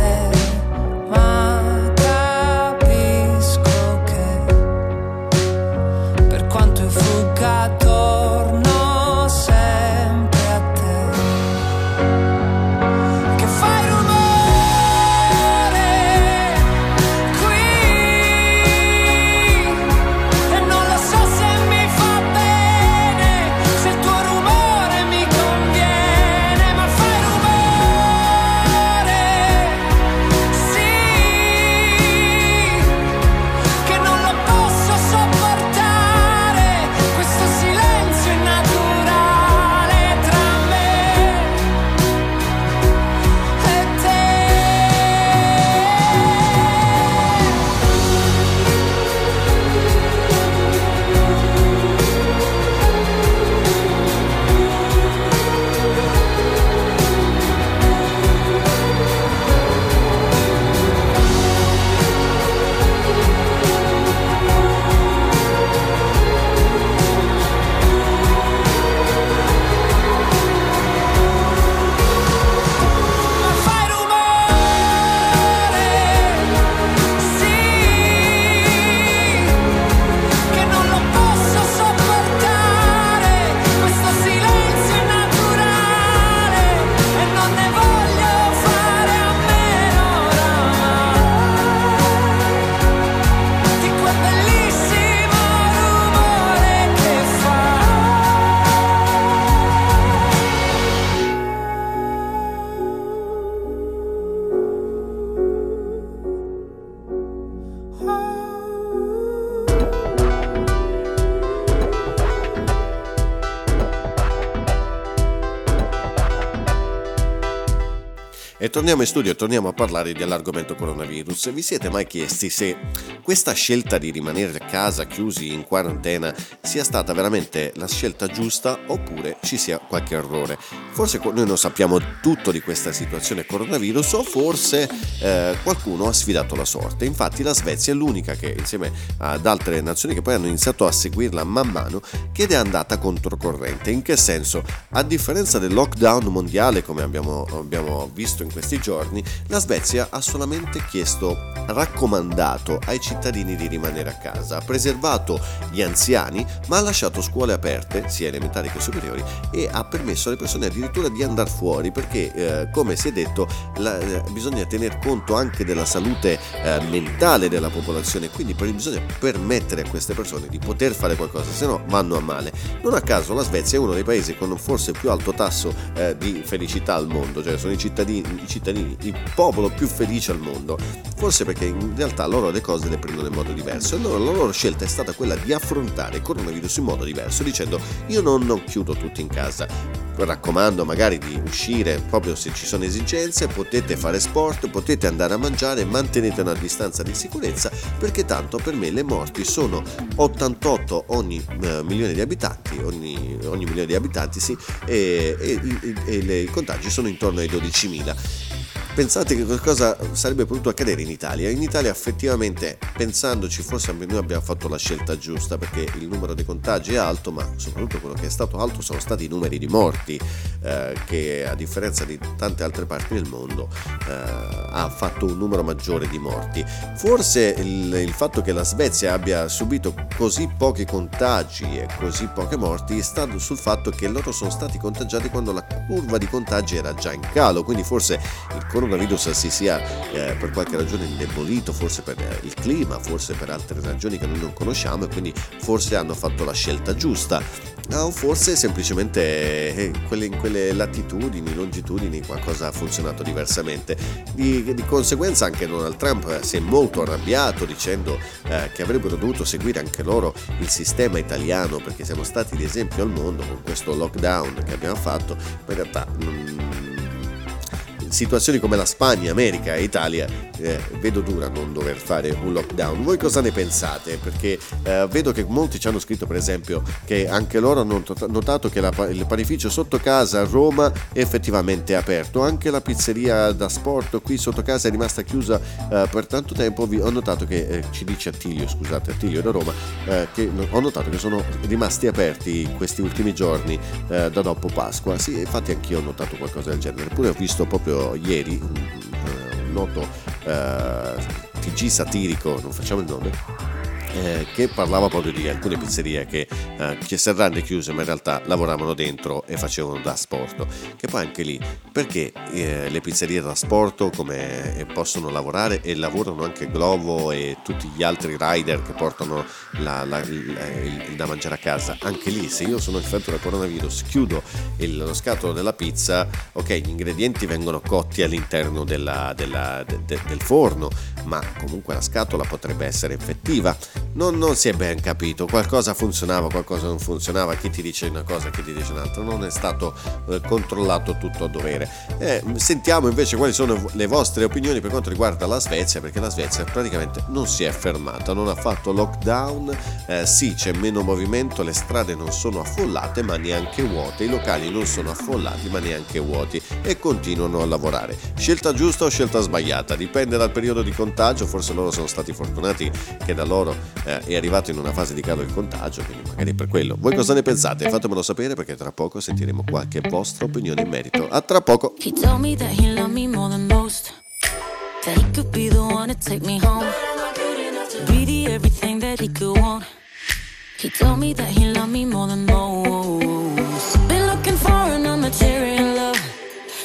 Torniamo in studio e torniamo a parlare dell'argomento coronavirus. Vi siete mai chiesti se questa scelta di rimanere a casa chiusi in quarantena sia stata veramente la scelta giusta oppure ci sia qualche errore? Forse noi non sappiamo tutto di questa situazione coronavirus o forse eh, qualcuno ha sfidato la sorte. Infatti la Svezia è l'unica che insieme ad altre nazioni che poi hanno iniziato a seguirla man mano che è andata controcorrente. In che senso? A differenza del lockdown mondiale come abbiamo, abbiamo visto in questi giorni, la Svezia ha solamente chiesto, raccomandato ai cittadini di rimanere a casa, ha preservato gli anziani, ma ha lasciato scuole aperte, sia elementari che superiori, e ha permesso alle persone addirittura di andare fuori, perché eh, come si è detto la, eh, bisogna tener conto anche della salute eh, mentale della popolazione, quindi bisogna permettere a queste persone di poter fare qualcosa, se no vanno a male. Non a caso la Svezia è uno dei paesi con forse più alto tasso eh, di felicità al mondo, cioè sono i cittadini, cittadini, il popolo più felice al mondo, forse perché in realtà loro le cose le prendono in modo diverso. Allora la loro scelta è stata quella di affrontare il coronavirus in modo diverso, dicendo io non, non chiudo tutti in casa, raccomando magari di uscire proprio se ci sono esigenze, potete fare sport, potete andare a mangiare, mantenete una distanza di sicurezza perché tanto per me le morti sono 88 ogni eh, milione di abitanti, ogni, ogni, milione di abitanti sì, e, e, e, e i contagi sono intorno ai 12.000. Pensate che cosa sarebbe potuto accadere in Italia? In Italia effettivamente, pensandoci, forse noi abbiamo fatto la scelta giusta perché il numero dei contagi è alto, ma soprattutto quello che è stato alto sono stati i numeri di morti, eh, che a differenza di tante altre parti del mondo eh, ha fatto un numero maggiore di morti. Forse il, il fatto che la Svezia abbia subito così pochi contagi e così poche morti sta sul fatto che loro sono stati contagiati quando la curva di contagi era già in calo, quindi forse il coronavirus si sia eh, per qualche ragione indebolito, forse per eh, il clima, forse per altre ragioni che noi non conosciamo e quindi forse hanno fatto la scelta giusta. O forse semplicemente eh, quelle, in quelle latitudini, longitudini qualcosa ha funzionato diversamente. Di, di conseguenza anche Donald Trump si è molto arrabbiato dicendo eh, che avrebbero dovuto seguire anche loro il sistema italiano perché siamo stati di esempio al mondo con questo lockdown che abbiamo fatto, ma in realtà non situazioni come la Spagna, America e Italia eh, vedo dura non dover fare un lockdown. Voi cosa ne pensate? Perché eh, vedo che molti ci hanno scritto per esempio che anche loro hanno notato che la, il panificio sotto casa a Roma è effettivamente aperto, anche la pizzeria da sport qui sotto casa è rimasta chiusa eh, per tanto tempo. Ho notato che eh, ci dice Attilio, scusate, Attilio da Roma, eh, che ho notato che sono rimasti aperti questi ultimi giorni eh, da dopo Pasqua. Sì, infatti anch'io ho notato qualcosa del genere, eppure ho visto proprio ieri un, un noto eh, TG satirico, non facciamo il nome, eh, che parlava proprio di alcune pizzerie che, eh, che serrande chiuse ma in realtà lavoravano dentro e facevano da sport. Che poi anche lì perché eh, le pizzerie da sport come eh, possono lavorare e lavorano anche Glovo e tutti gli altri rider che portano la, la, il, il, da mangiare a casa? Anche lì se io sono infetto da coronavirus chiudo il, lo scatolo della pizza ok gli ingredienti vengono cotti all'interno della, della, de, de, del forno ma comunque la scatola potrebbe essere effettiva non, non, si è ben capito, qualcosa funzionava, qualcosa non funzionava, chi ti dice una cosa, chi ti dice un'altra, non è stato eh, controllato tutto a dovere. Eh, sentiamo invece quali sono le vostre opinioni per quanto riguarda la Svezia, perché la Svezia praticamente non si è fermata, non ha fatto lockdown, eh, sì c'è meno movimento, le strade non sono affollate ma neanche vuote, i locali non sono affollati ma neanche vuoti e continuano a lavorare. Scelta giusta o scelta sbagliata? Dipende dal periodo di contagio, forse loro sono stati fortunati che da loro eh, è arrivato in una fase di calo il contagio, quindi magari per quello. Voi cosa ne pensate? Fatemelo sapere perché tra poco sentiremo qualche vostra opinione in merito. A tra poco! He told me that he loved me more than most. Been looking for an immaterial love.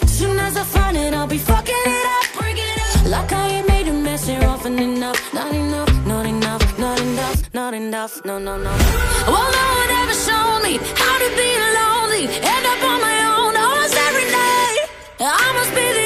Soon as I find it, I'll be fucking it up. Bring it up. Like I ain't made a mess here often enough. Not enough. Not enough, no, no, no. Well, no one ever showed me how to be lonely. End up on my own oh, almost every night. I must be the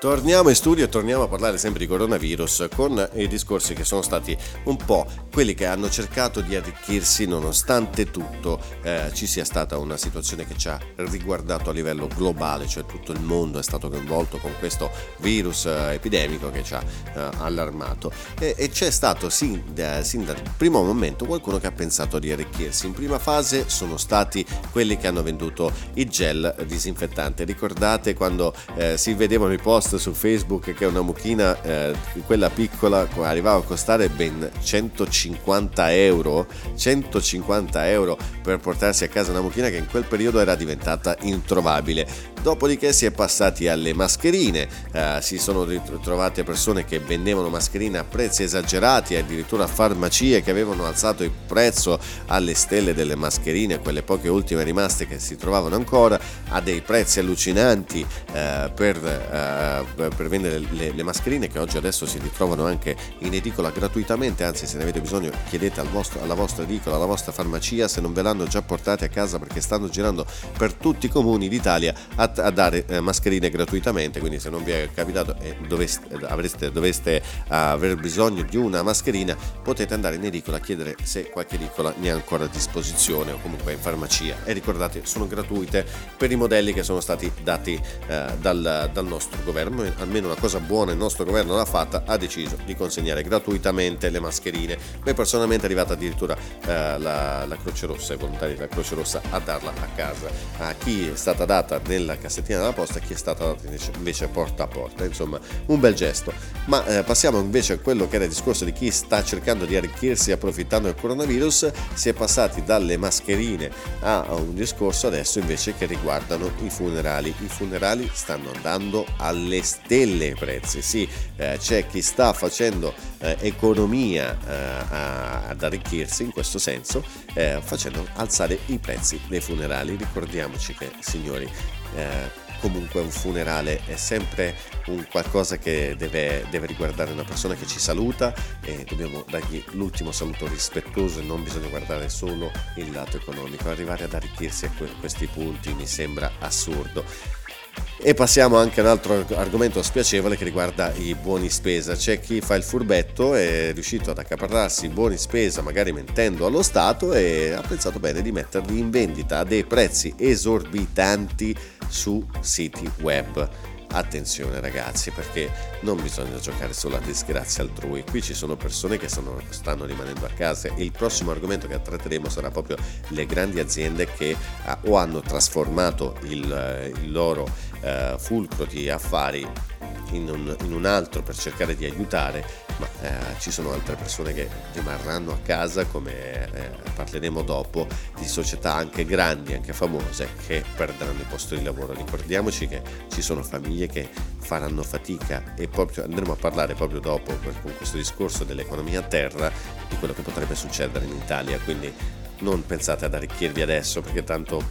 Torniamo in studio e torniamo a parlare sempre di coronavirus con i discorsi che sono stati un po' quelli che hanno cercato di arricchirsi nonostante tutto eh, ci sia stata una situazione che ci ha riguardato a livello globale, cioè tutto il mondo è stato coinvolto con questo virus eh, epidemico che ci ha eh, allarmato e, e c'è stato sin, da- sin dal primo momento qualcuno che ha pensato di arricchirsi. In prima fase sono stati quelli che hanno venduto il gel disinfettante. Ricordate quando eh, si vedevano i post su Facebook che una mucchina, eh, quella piccola, arrivava a costare ben 150 euro? 150 euro per portarsi a casa una mucchina che in quel periodo era diventata introvabile. Dopodiché si è passati alle mascherine, eh, si sono ritrovate persone che vendevano mascherine a prezzi esagerati, addirittura farmacie che avevano alzato il prezzo alle stelle delle mascherine, quelle poche ultime rimaste che si trovavano ancora, a dei prezzi allucinanti eh, per, eh, per vendere le, le mascherine che oggi adesso si ritrovano anche in edicola gratuitamente, anzi se ne avete bisogno chiedete al vostro- alla vostra edicola, alla vostra farmacia se non ve l'hanno già portate a casa perché stanno girando per tutti i comuni d'Italia a, a dare eh, mascherine gratuitamente, quindi se non vi è capitato e doveste, avreste, doveste aver bisogno di una mascherina potete andare in edicola a chiedere se qualche edicola ne ha ancora a disposizione o comunque in farmacia. E ricordate sono gratuite per i modelli che sono stati dati eh, dal, dal nostro governo almeno una cosa buona il nostro governo l'ha fatta ha deciso di consegnare gratuitamente le mascherine. Poi personalmente è arrivata addirittura eh, la, la Croce Rossa i volontari della Croce Rossa a darla a casa. A chi è stata data nella cassettina della posta e chi è stata data invece, invece porta a porta. Insomma un bel gesto. Ma eh, passiamo invece a quello che era il discorso di chi sta cercando di arricchirsi approfittando del coronavirus. Si è passati dalle mascherine a un discorso adesso invece che riguardano i funerali. I funerali stanno andando alle stelle i prezzi. Sì eh, c'è chi sta facendo eh, economia eh, a- ad arricchirsi in questo senso eh, facendo alzare i prezzi dei funerali. Ricordiamoci che signori eh, comunque un funerale è sempre un qualcosa che deve, deve riguardare una persona che ci saluta e dobbiamo dargli l'ultimo saluto rispettoso e non bisogna guardare solo il lato economico. Arrivare ad arricchirsi a que- questi punti mi sembra assurdo e passiamo anche a un altro argomento spiacevole che riguarda i buoni spesa. C'è chi fa il furbetto, è riuscito ad accaparrarsi i buoni spesa, magari mentendo allo Stato, e ha pensato bene di metterli in vendita a dei prezzi esorbitanti su siti web. Attenzione ragazzi perché non bisogna giocare sulla disgrazia altrui, qui ci sono persone che sono, stanno rimanendo a casa. Il prossimo argomento che tratteremo sarà proprio le grandi aziende che ah, o hanno trasformato il, il loro eh, fulcro di affari in un, in un, altro per cercare di aiutare, ma eh, ci sono altre persone che rimarranno a casa, come eh, parleremo dopo, di società anche grandi, anche famose, che perderanno il posto di lavoro. Ricordiamoci che ci sono famiglie che faranno fatica e proprio andremo a parlare proprio dopo con questo discorso dell'economia a terra di quello che potrebbe succedere in Italia, quindi non pensate ad arricchirvi adesso perché tanto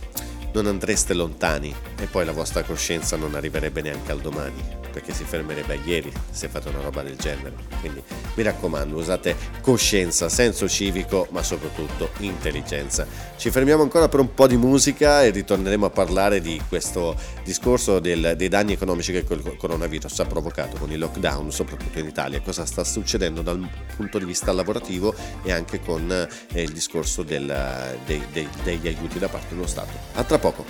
non andreste lontani e poi la vostra coscienza non arriverebbe neanche al domani perché si fermerebbe a ieri se fate una roba del genere. Quindi mi raccomando, usate coscienza, senso civico, ma soprattutto intelligenza. Ci fermiamo ancora per un po' di musica e ritorneremo a parlare di questo discorso del, dei danni economici che il coronavirus ha provocato con il lockdown, soprattutto in Italia, cosa sta succedendo dal punto di vista lavorativo e anche con eh, il discorso del, dei, dei, degli aiuti da parte dello Stato. A tra poco.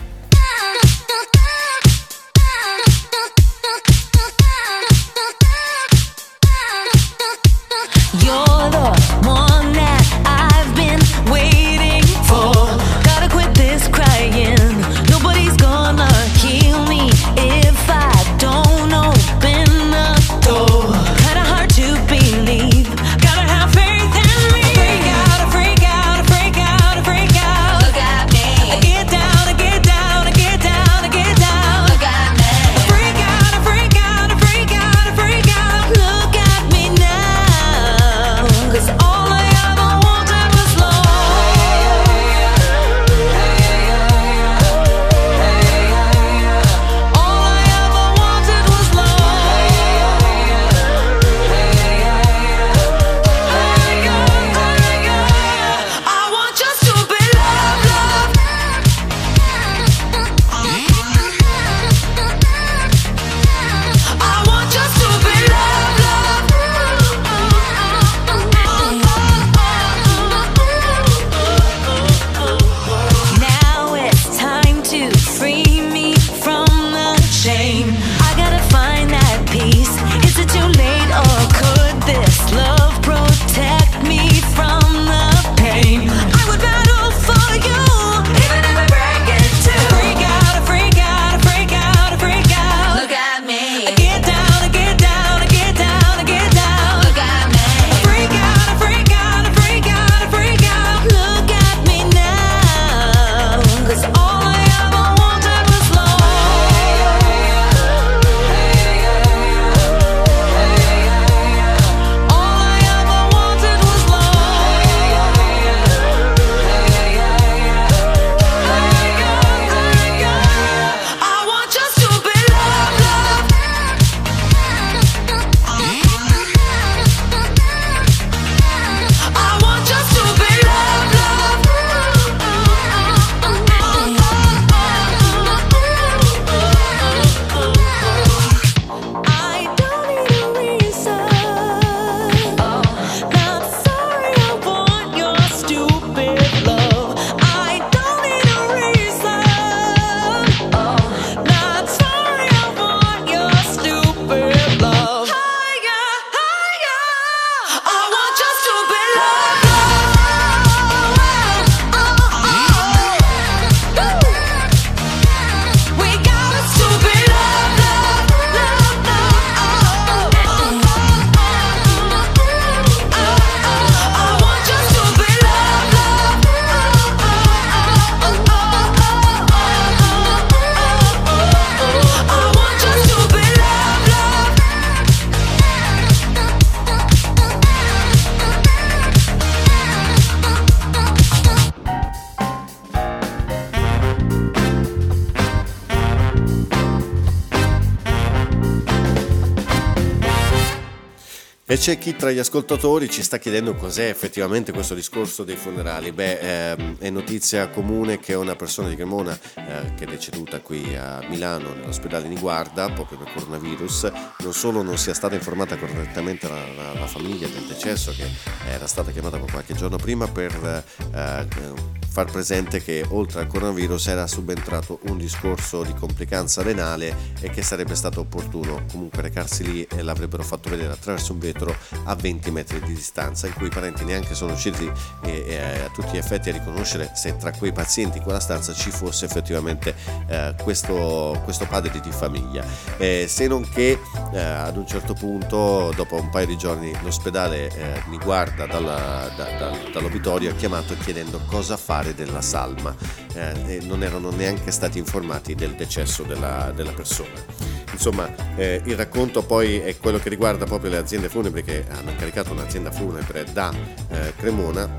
C'è chi tra gli ascoltatori ci sta chiedendo cos'è effettivamente questo discorso dei funerali. Beh, ehm, è notizia comune che una persona di Cremona eh, che è deceduta qui a Milano nell'ospedale di Guarda proprio per coronavirus non solo non sia stata informata correttamente la, la, la famiglia del decesso che era stata chiamata qualche giorno prima per eh, far presente che oltre al coronavirus era subentrato un discorso di complicanza renale e che sarebbe stato opportuno comunque recarsi lì e l'avrebbero fatto vedere attraverso un vetro a 20 metri di distanza in cui i parenti neanche sono riusciti e, e a tutti gli effetti a riconoscere se tra quei pazienti in quella stanza ci fosse effettivamente eh, questo, questo, padre di famiglia. Eh, se non che eh, ad un certo punto, dopo un paio di giorni, l'ospedale eh, mi guarda dalla, da, da, dall'obitorio, chiamato chiedendo cosa fare della salma eh, e non erano neanche stati informati del decesso della, della persona. Insomma, eh, il racconto poi è quello che riguarda proprio le aziende funebri che hanno incaricato un'azienda funebre da eh, Cremona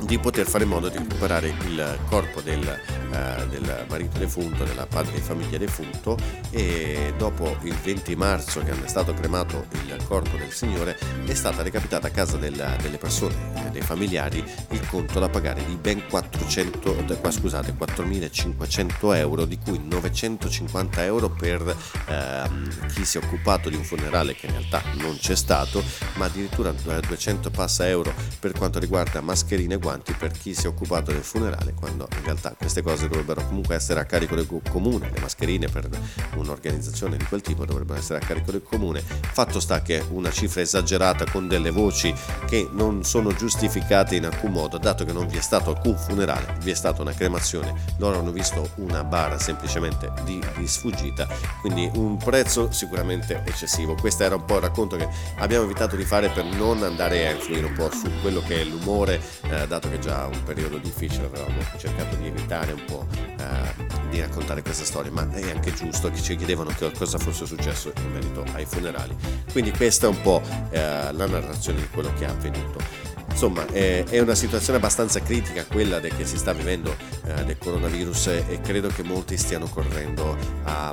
di poter fare in modo di recuperare il corpo del, uh, del, marito defunto, della padre di famiglia defunto e dopo il 20 marzo che è stato cremato il corpo del signore è stata recapitata a casa del, delle persone, eh, dei familiari, il conto da pagare di ben 400, scusate, 4.500 euro di cui 950 euro per uh, chi si è occupato di un funerale che in realtà non c'è stato ma addirittura 200 passa euro per quanto riguarda mascherine e guanti per chi si è occupato del funerale, quando in realtà queste cose dovrebbero comunque essere a carico del comune, le mascherine per un'organizzazione di quel tipo dovrebbero essere a carico del comune. Fatto sta che una cifra esagerata con delle voci che non sono giustificate in alcun modo, dato che non vi è stato alcun funerale, vi è stata una cremazione, loro hanno visto una bara semplicemente di, di sfuggita, quindi un prezzo sicuramente eccessivo. Questo era un po' il racconto che abbiamo evitato di fare per non andare a influire un po' su quello che è l'umore eh, dato che già un periodo difficile avevamo cercato di evitare un po' eh, di raccontare questa storia, ma è anche giusto che ci chiedevano che cosa fosse successo in merito ai funerali. Quindi questa è un po' eh, la narrazione di quello che è avvenuto. Insomma, è, è, una situazione abbastanza critica quella che si sta vivendo eh, del coronavirus e credo che molti stiano correndo a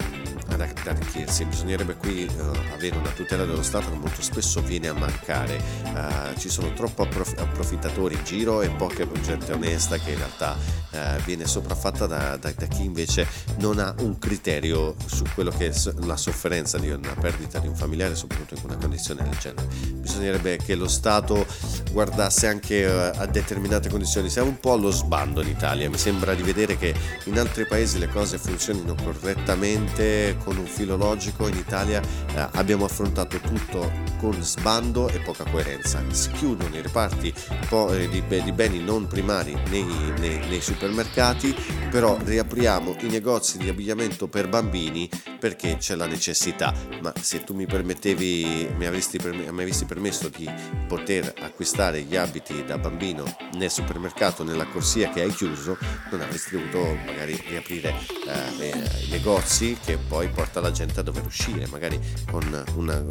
ad arricchirsi. Bisognerebbe qui uh, avere una tutela dello Stato che molto spesso viene a mancare. Uh, ci sono troppo approf- approfittatori in giro e poca gente onesta che in realtà uh, viene sopraffatta da, da, da, chi invece non ha un criterio su quello che è la sofferenza di una perdita di un familiare, soprattutto in una condizione del genere. Bisognerebbe che lo Stato guardasse anche a determinate condizioni. Siamo un po' allo sbando in Italia. Mi sembra di vedere che in altri paesi le cose funzionino correttamente con un filo logico, in Italia eh, abbiamo affrontato tutto con sbando e poca coerenza. Si chiudono i reparti eh, di, di, beni non primari nei, nei, nei supermercati, però riapriamo i negozi di abbigliamento per bambini perché c'è la necessità. Ma se tu mi permettevi, mi avresti, mi avresti permesso di poter acquistare gli abiti da bambino nel supermercato, nella corsia che hai chiuso, non avresti dovuto magari riaprire eh, i negozi che poi porta la gente a dover uscire, magari con una,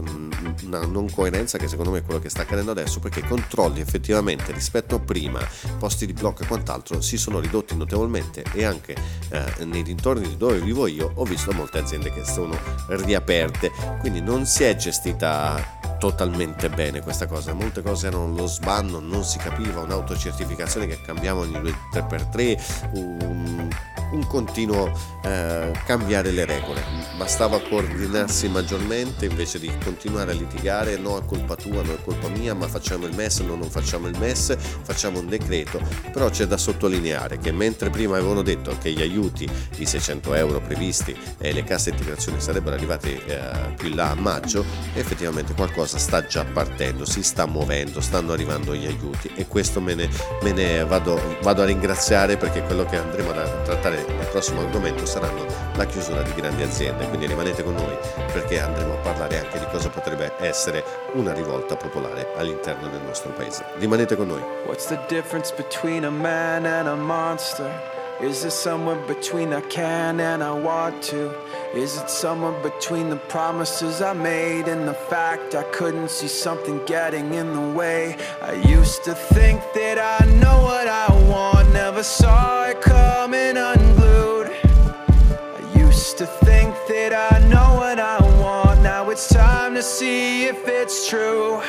una, non coerenza che secondo me è quello che sta accadendo adesso, perché i controlli effettivamente rispetto a prima, posti di blocco e quant'altro, si sono ridotti notevolmente e anche eh, nei dintorni di dove vivo io ho visto molte aziende che sono riaperte, quindi non si è gestita totalmente bene questa cosa. Molte cose erano lo sbanno, non si capiva, un'autocertificazione che cambiava ogni 3x3, un un continuo eh, cambiare le regole. Bastava coordinarsi maggiormente invece di continuare a litigare, no è colpa tua, no è colpa mia, ma facciamo il MES, no non facciamo il MES, facciamo un decreto. Però c'è da sottolineare che mentre prima avevano detto che gli aiuti, i 600 euro previsti e le casse integrazione sarebbero arrivati eh, più là a maggio, effettivamente qualcosa sta già partendo, si sta muovendo, stanno arrivando gli aiuti e questo me ne, me ne vado, vado a ringraziare perché quello che andremo a trattare il prossimo argomento saranno la chiusura di grandi aziende, quindi rimanete con noi perché andremo a parlare anche di cosa potrebbe essere una rivolta popolare all'interno del nostro paese. Rimanete con noi. What's the difference between a man and a monster? Is it somewhere between I can and I want to? Is it somewhere between the promises I made and the fact I couldn't see something getting in the way? I used to think that I know what I want, never saw it coming unglued. I used to think that I know what I want, now it's time to see if it's true.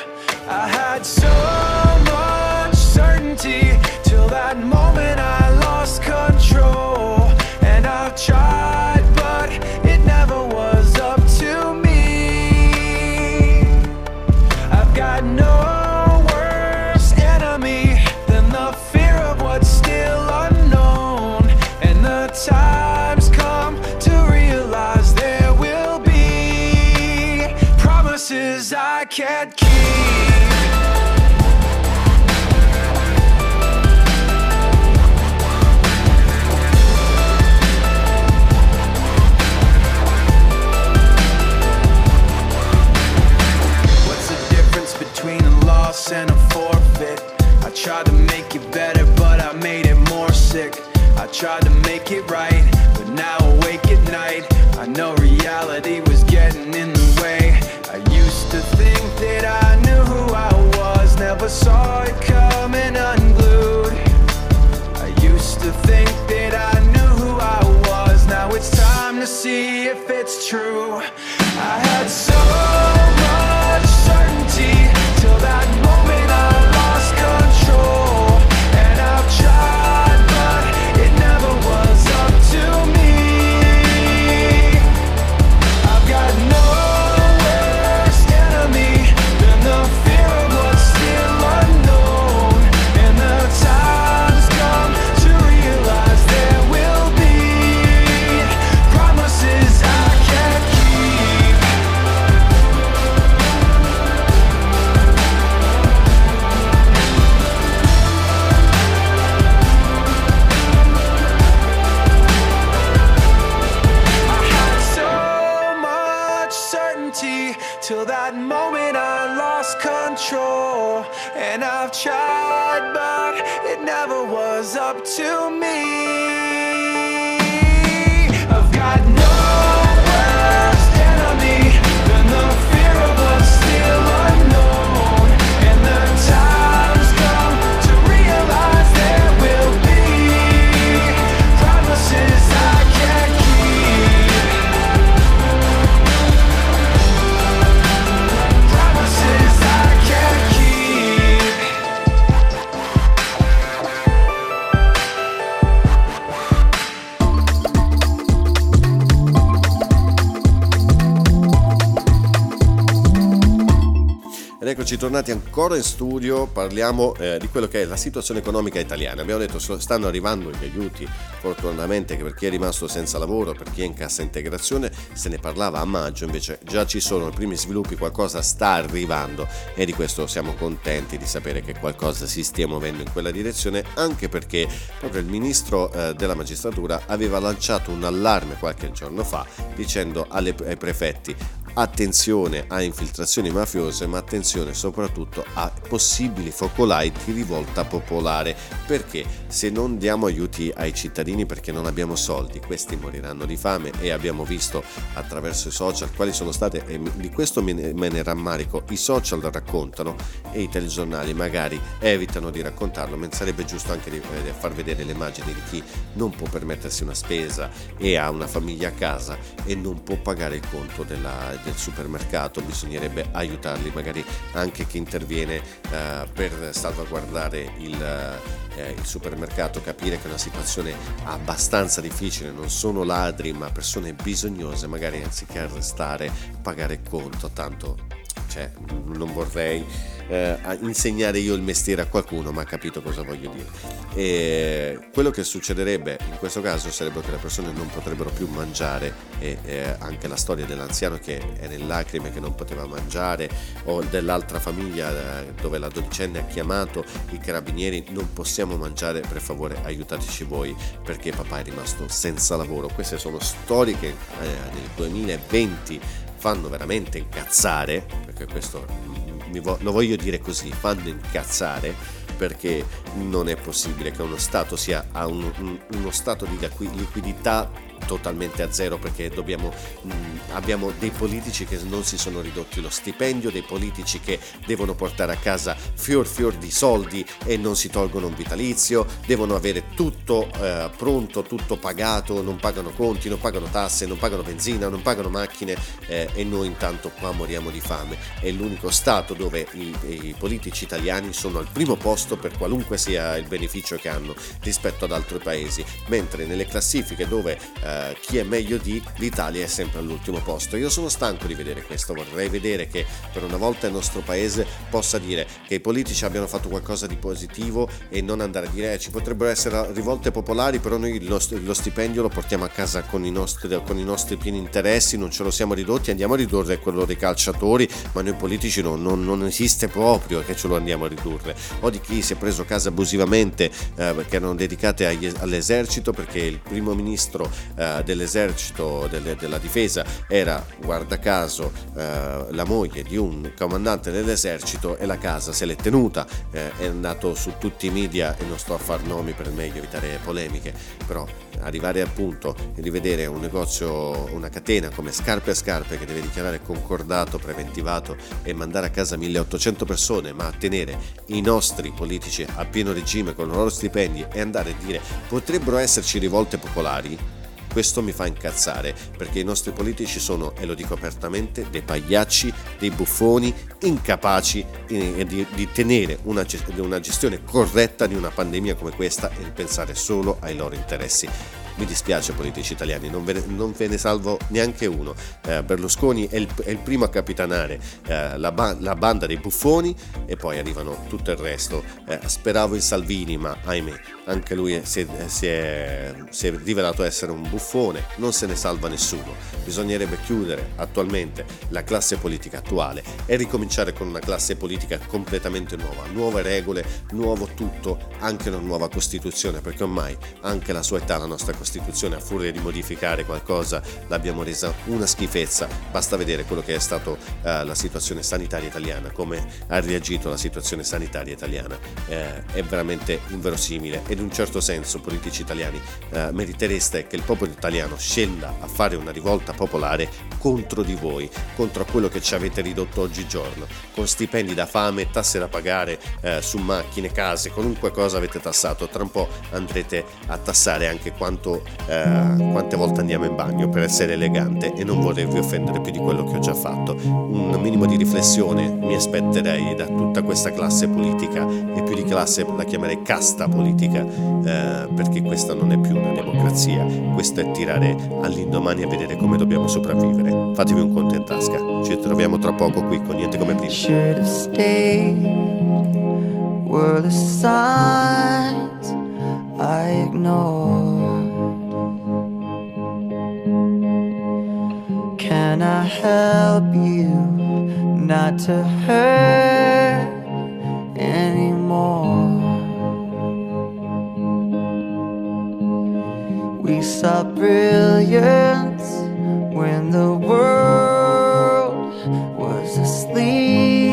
I had so much certainty till that moment I control And I've tried, but it never was up to me. I've got no worse enemy Than the fear of what's still unknown And the time's come to realize there will be Promises I can't keep. Tried to make it right, but now awake at night. I know reality was getting in the way. I used to think that I knew who I was, never saw it Ed eccoci tornati ancora in studio, parliamo eh, di quello che è la situazione economica italiana. Abbiamo detto so- stanno arrivando gli aiuti, fortunatamente che per chi è rimasto senza lavoro, per chi è in cassa integrazione, se ne parlava a maggio, invece già ci sono i primi sviluppi, qualcosa sta arrivando e di questo siamo contenti di sapere che qualcosa si stia muovendo in quella direzione, anche perché proprio il ministro eh, della magistratura aveva lanciato un allarme qualche giorno fa dicendo alle- ai prefetti attenzione a infiltrazioni mafiose, ma attenzione soprattutto a possibili focolai di rivolta popolare, perché? Se non diamo aiuti ai cittadini perché non abbiamo soldi, questi moriranno di fame e abbiamo visto attraverso i social quali sono state, e di questo me ne, rammarico, i social raccontano e i telegiornali magari evitano di raccontarlo, ma sarebbe giusto anche di, eh, far vedere le immagini di chi non può permettersi una spesa e ha una famiglia a casa e non può pagare il conto della- del supermercato, bisognerebbe aiutarli, magari anche chi interviene eh, per salvaguardare il, eh, il supermercato, capire che è una situazione abbastanza difficile, non sono ladri ma persone bisognose, magari anziché arrestare pagare conto, tanto cioè, non vorrei eh, insegnare io il mestiere a qualcuno, ma ha capito cosa voglio dire. E quello che succederebbe in questo caso sarebbe che le persone non potrebbero più mangiare e eh, anche la storia dell'anziano che è nel lacrime che non poteva mangiare o dell'altra famiglia eh, dove la dodicenne ha chiamato i carabinieri non possiamo mangiare per favore aiutateci voi perché papà è rimasto senza lavoro queste sono storie che eh, nel 2020 fanno veramente incazzare perché questo vo- lo voglio dire così fanno incazzare perché non è possibile che uno Stato sia a un- un- uno stato di liqui- liquidità totalmente a zero perché dobbiamo, mh, abbiamo dei politici che non si sono ridotti lo stipendio, dei politici che devono portare a casa fior fior di soldi e non si tolgono un vitalizio, devono avere tutto eh, pronto, tutto pagato, non pagano conti, non pagano tasse, non pagano benzina, non pagano macchine eh, e noi intanto qua moriamo di fame. È l'unico Stato dove i, i politici italiani sono al primo posto per qualunque sia il beneficio che hanno rispetto ad altri paesi, mentre nelle classifiche dove eh, eh, chi è meglio di, l'Italia è sempre all'ultimo posto. Io sono stanco di vedere questo, vorrei vedere che per una volta il nostro paese possa dire che i politici abbiano fatto qualcosa di positivo e non andare a dire eh, ci potrebbero essere rivolte popolari, però noi lo, stipendio lo portiamo a casa con i, nostri, con i nostri pieni interessi, non ce lo siamo ridotti, andiamo a ridurre quello dei calciatori, ma noi politici no, non, non, esiste proprio che ce lo andiamo a ridurre. O di chi si è preso casa abusivamente eh, che erano dedicate agli, all'esercito perché il primo ministro eh, dell'esercito delle, della difesa. Era, guarda caso, eh, la moglie di un comandante dell'esercito e la casa se l'è tenuta, eh, è andato su tutti i media e non sto a far nomi per meglio evitare polemiche, però arrivare al punto di rivedere un negozio, una catena come Scarpe a Scarpe che deve dichiarare concordato, preventivato e mandare a casa 1800 persone, ma tenere i nostri politici a pieno regime con i loro stipendi e andare a dire potrebbero esserci rivolte popolari, questo mi fa incazzare perché i nostri politici sono, e lo dico apertamente, dei pagliacci, dei buffoni, incapaci di, di, tenere una, una gestione corretta di una pandemia come questa e pensare solo ai loro interessi. Mi dispiace politici italiani, non ve ne, non ve ne salvo neanche uno. Eh, Berlusconi è il, è il, primo a capitanare eh, la, ba- la, banda dei buffoni e poi arrivano tutto il resto. Eh, speravo in Salvini, ma ahimè, anche lui si è, si, è, si è rivelato essere un buffone, non se ne salva nessuno. Bisognerebbe chiudere attualmente la classe politica attuale e ricominciare con una classe politica completamente nuova, nuove regole, nuovo tutto, anche una nuova Costituzione, perché ormai anche la sua età, la nostra Costituzione, a furia di modificare qualcosa l'abbiamo resa una schifezza. Basta vedere quello che è stata uh, la situazione sanitaria italiana, come ha reagito la situazione sanitaria italiana. Uh, è veramente inverosimile in un certo senso politici italiani uh, meritereste che il popolo italiano scenda a fare una rivolta popolare contro di voi, contro quello che ci avete ridotto oggigiorno, con stipendi da fame, tasse da pagare su macchine, case, qualunque cosa avete tassato. Tra un po' andrete a tassare anche quanto eh, quante volte andiamo in bagno per essere elegante e non volervi offendere più di quello che ho già fatto. Un minimo di riflessione mi aspetterei da tutta questa classe politica e più di classe la chiamerei casta politica eh, perché questa non è più una democrazia, questo è tirare all'indomani a vedere come dobbiamo sopravvivere. Fatevi un conto in tasca, ci troviamo tra poco qui con niente come prima. Can I help you not to hurt anymore? We saw brilliance when the world was asleep.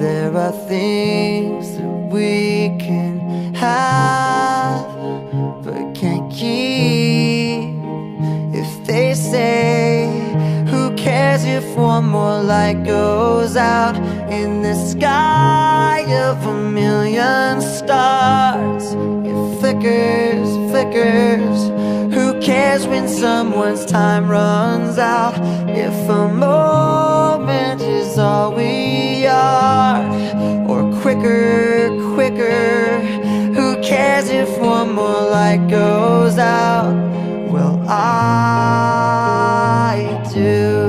There are things that we can have but can't keep. If they say, who cares if one more light goes out in the sky of a million stars? It flickers, flickers. Who cares when someone's time runs out? If a moment is all we are, or quicker, quicker. Who cares if one more light goes out? Well, I do.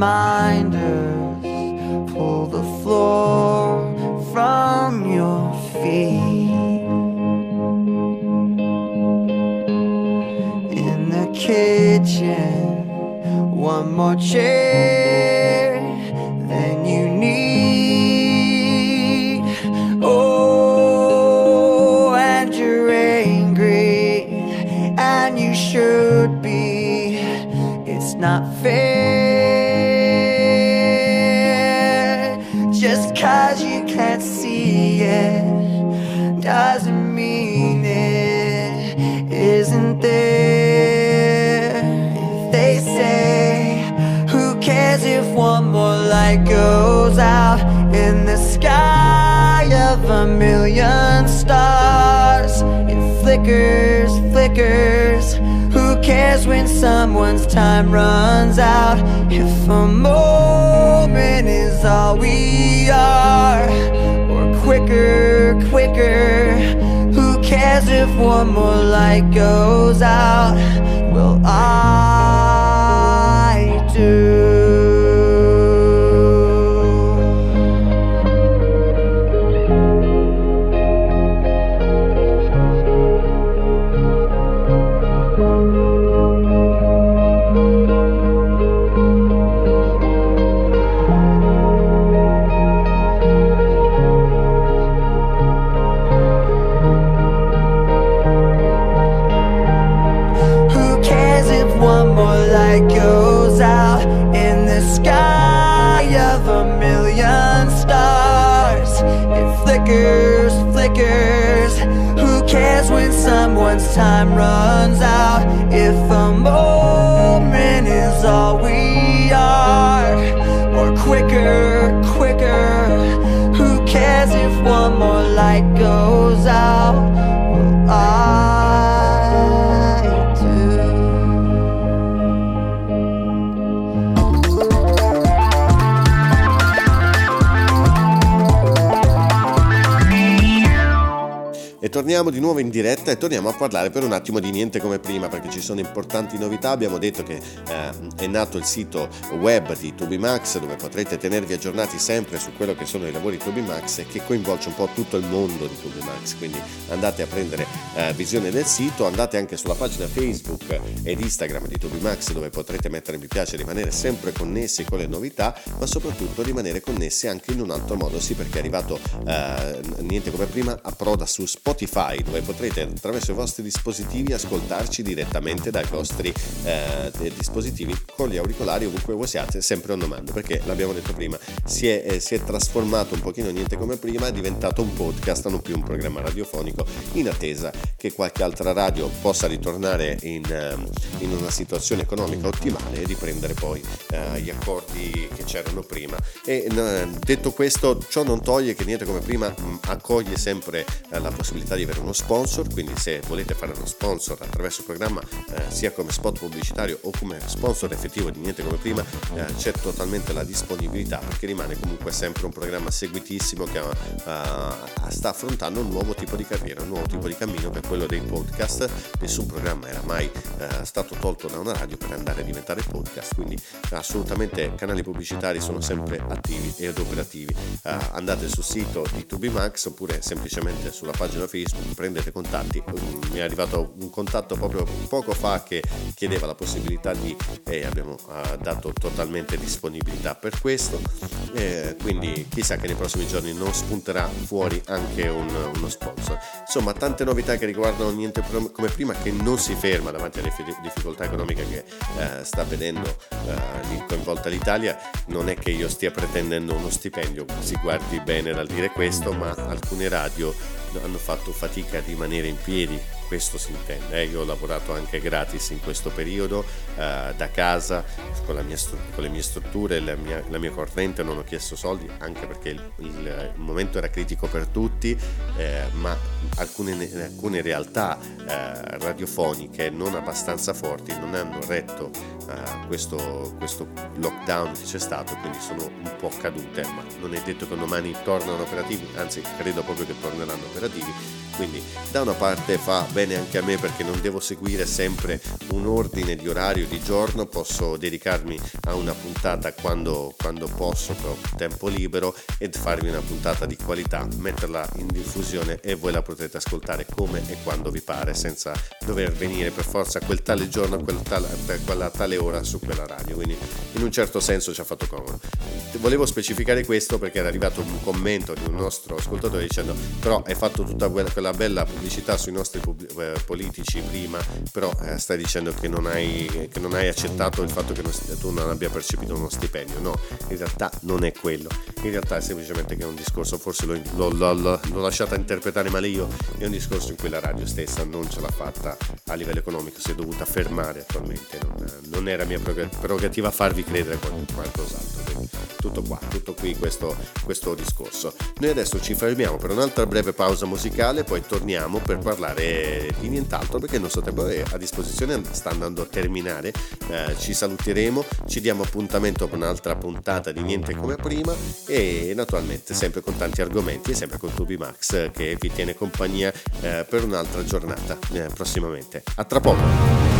Reminders pull the floor from your feet. In the kitchen, one more chair flickers, flickers cares when someone's time runs out? If a moment is all we are, or quicker, quicker. Who cares if one more light goes out? Time runs out? If a moment is all we are, or quicker, quicker. Who cares if one more light goes out? E torniamo di nuovo in diretta e torniamo a parlare per un attimo di niente come prima perché ci sono importanti novità. Abbiamo detto che eh, è nato il sito web di Tubimax dove potrete tenervi aggiornati sempre su quello che sono i lavori Tubimax e che coinvolge un po' tutto il mondo di Tubimax. Quindi andate a prendere eh, visione del sito, andate anche sulla pagina Facebook ed Instagram di Tubimax dove potrete mettere mi piace rimanere sempre connessi con le novità, ma soprattutto rimanere connessi anche in un altro modo, sì perché è arrivato eh, niente come prima approda su Spotify dove potrete attraverso i vostri dispositivi ascoltarci direttamente dai vostri eh, dispositivi con gli auricolari ovunque voi siate sempre on demand perché l'abbiamo detto prima si è, eh, si è trasformato un pochino niente come prima è diventato un podcast non più un programma radiofonico in attesa che qualche altra radio possa ritornare in, ehm, in una situazione economica ottimale e riprendere poi eh, gli accordi che c'erano prima. E eh, detto questo ciò non toglie che niente come prima mh, accoglie sempre eh, la possibilità di avere uno sponsor, quindi se volete fare uno sponsor attraverso il programma eh, sia come spot pubblicitario o come sponsor effettivo di niente come prima, eh, c'è totalmente la disponibilità perché rimane comunque sempre un programma seguitissimo che eh, sta affrontando un nuovo tipo di carriera, un nuovo tipo di cammino che è quello dei podcast. Nessun programma era mai eh, stato tolto da una radio per andare a diventare podcast, quindi assolutamente canali pubblicitari sono sempre attivi ed operativi. Eh, andate sul sito di Tubimax oppure semplicemente sulla pagina Facebook, prendete contatti. Mi è arrivato un contatto proprio poco fa che chiedeva la possibilità di e abbiamo eh, dato totalmente disponibilità per questo. Eh, quindi chissà che nei prossimi giorni non spunterà fuori anche un, uno sponsor. Insomma, tante novità che riguardano niente come prima che non si ferma davanti alle fi- difficoltà economiche che eh, sta vedendo eh, coinvolta l'Italia. Non è che io stia pretendendo uno stipendio, si guardi bene dal dire questo, ma alcune radio hanno fatto fatica a rimanere in piedi, questo si intende. eh. Io ho lavorato anche gratis in questo periodo, eh, da casa, con, stru- con le mie strutture, la mia, la mia corrente, non ho chiesto soldi, anche perché il, il- il momento era critico per tutti, eh, ma alcune, alcune realtà eh, radiofoniche non abbastanza forti non hanno retto eh, questo, questo lockdown che c'è stato, quindi sono un po' cadute, ma non è detto che domani tornano operativi, anzi credo proprio che torneranno operativi. Quindi da una parte fa bene anche a me perché non devo seguire sempre un ordine di orario di giorno, posso dedicarmi a una puntata quando, quando posso, che ho tempo libero, ed farvi una puntata di qualità, metterla in diffusione e voi la potrete ascoltare come e quando vi pare, senza dover venire per forza quel tale giorno, quel tale, quella tale ora su quella radio. Quindi in un certo senso ci ha fatto comodo. Volevo specificare questo perché era arrivato un commento di un nostro ascoltatore dicendo però hai fatto tutta quella, quella bella pubblicità sui nostri pubblici eh, politici prima, però eh, stai dicendo che non, hai, che non hai accettato il fatto che non, tu non abbia percepito uno stipendio. No, in realtà non è quello. In realtà è semplicemente che è un discorso, forse l'ho, l'ho, l'ho, l'ho lasciata interpretare male io, è un discorso in cui la radio stessa non ce l'ha fatta a livello economico, si è dovuta fermare attualmente. Non, non era mia prerogativa farvi credere qualcos'altro. Tutto qua, tutto qui questo, questo discorso. Noi adesso ci fermiamo per un'altra breve pausa musicale, poi torniamo per parlare di nient'altro perché il nostro tempo a disposizione sta andando a terminare. Eh, ci saluteremo, ci diamo appuntamento per un'altra puntata di Niente come prima e naturalmente sempre con tanti argomenti e sempre con Tubi Max che vi tiene compagnia eh, per un'altra giornata eh, prossimamente. A tra poco!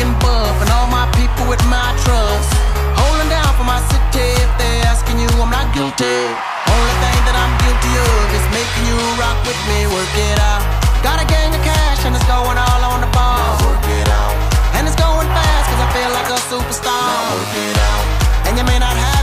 and buff and all my people with my trust. Holding down for my city if they're asking you, I'm not guilty. Only thing that I'm guilty of is making you rock with me, work it out. Got a gang of cash and it's going all on the ball. Now work it out. And it's going fast cause I feel like a superstar. Now work it out. And you may not have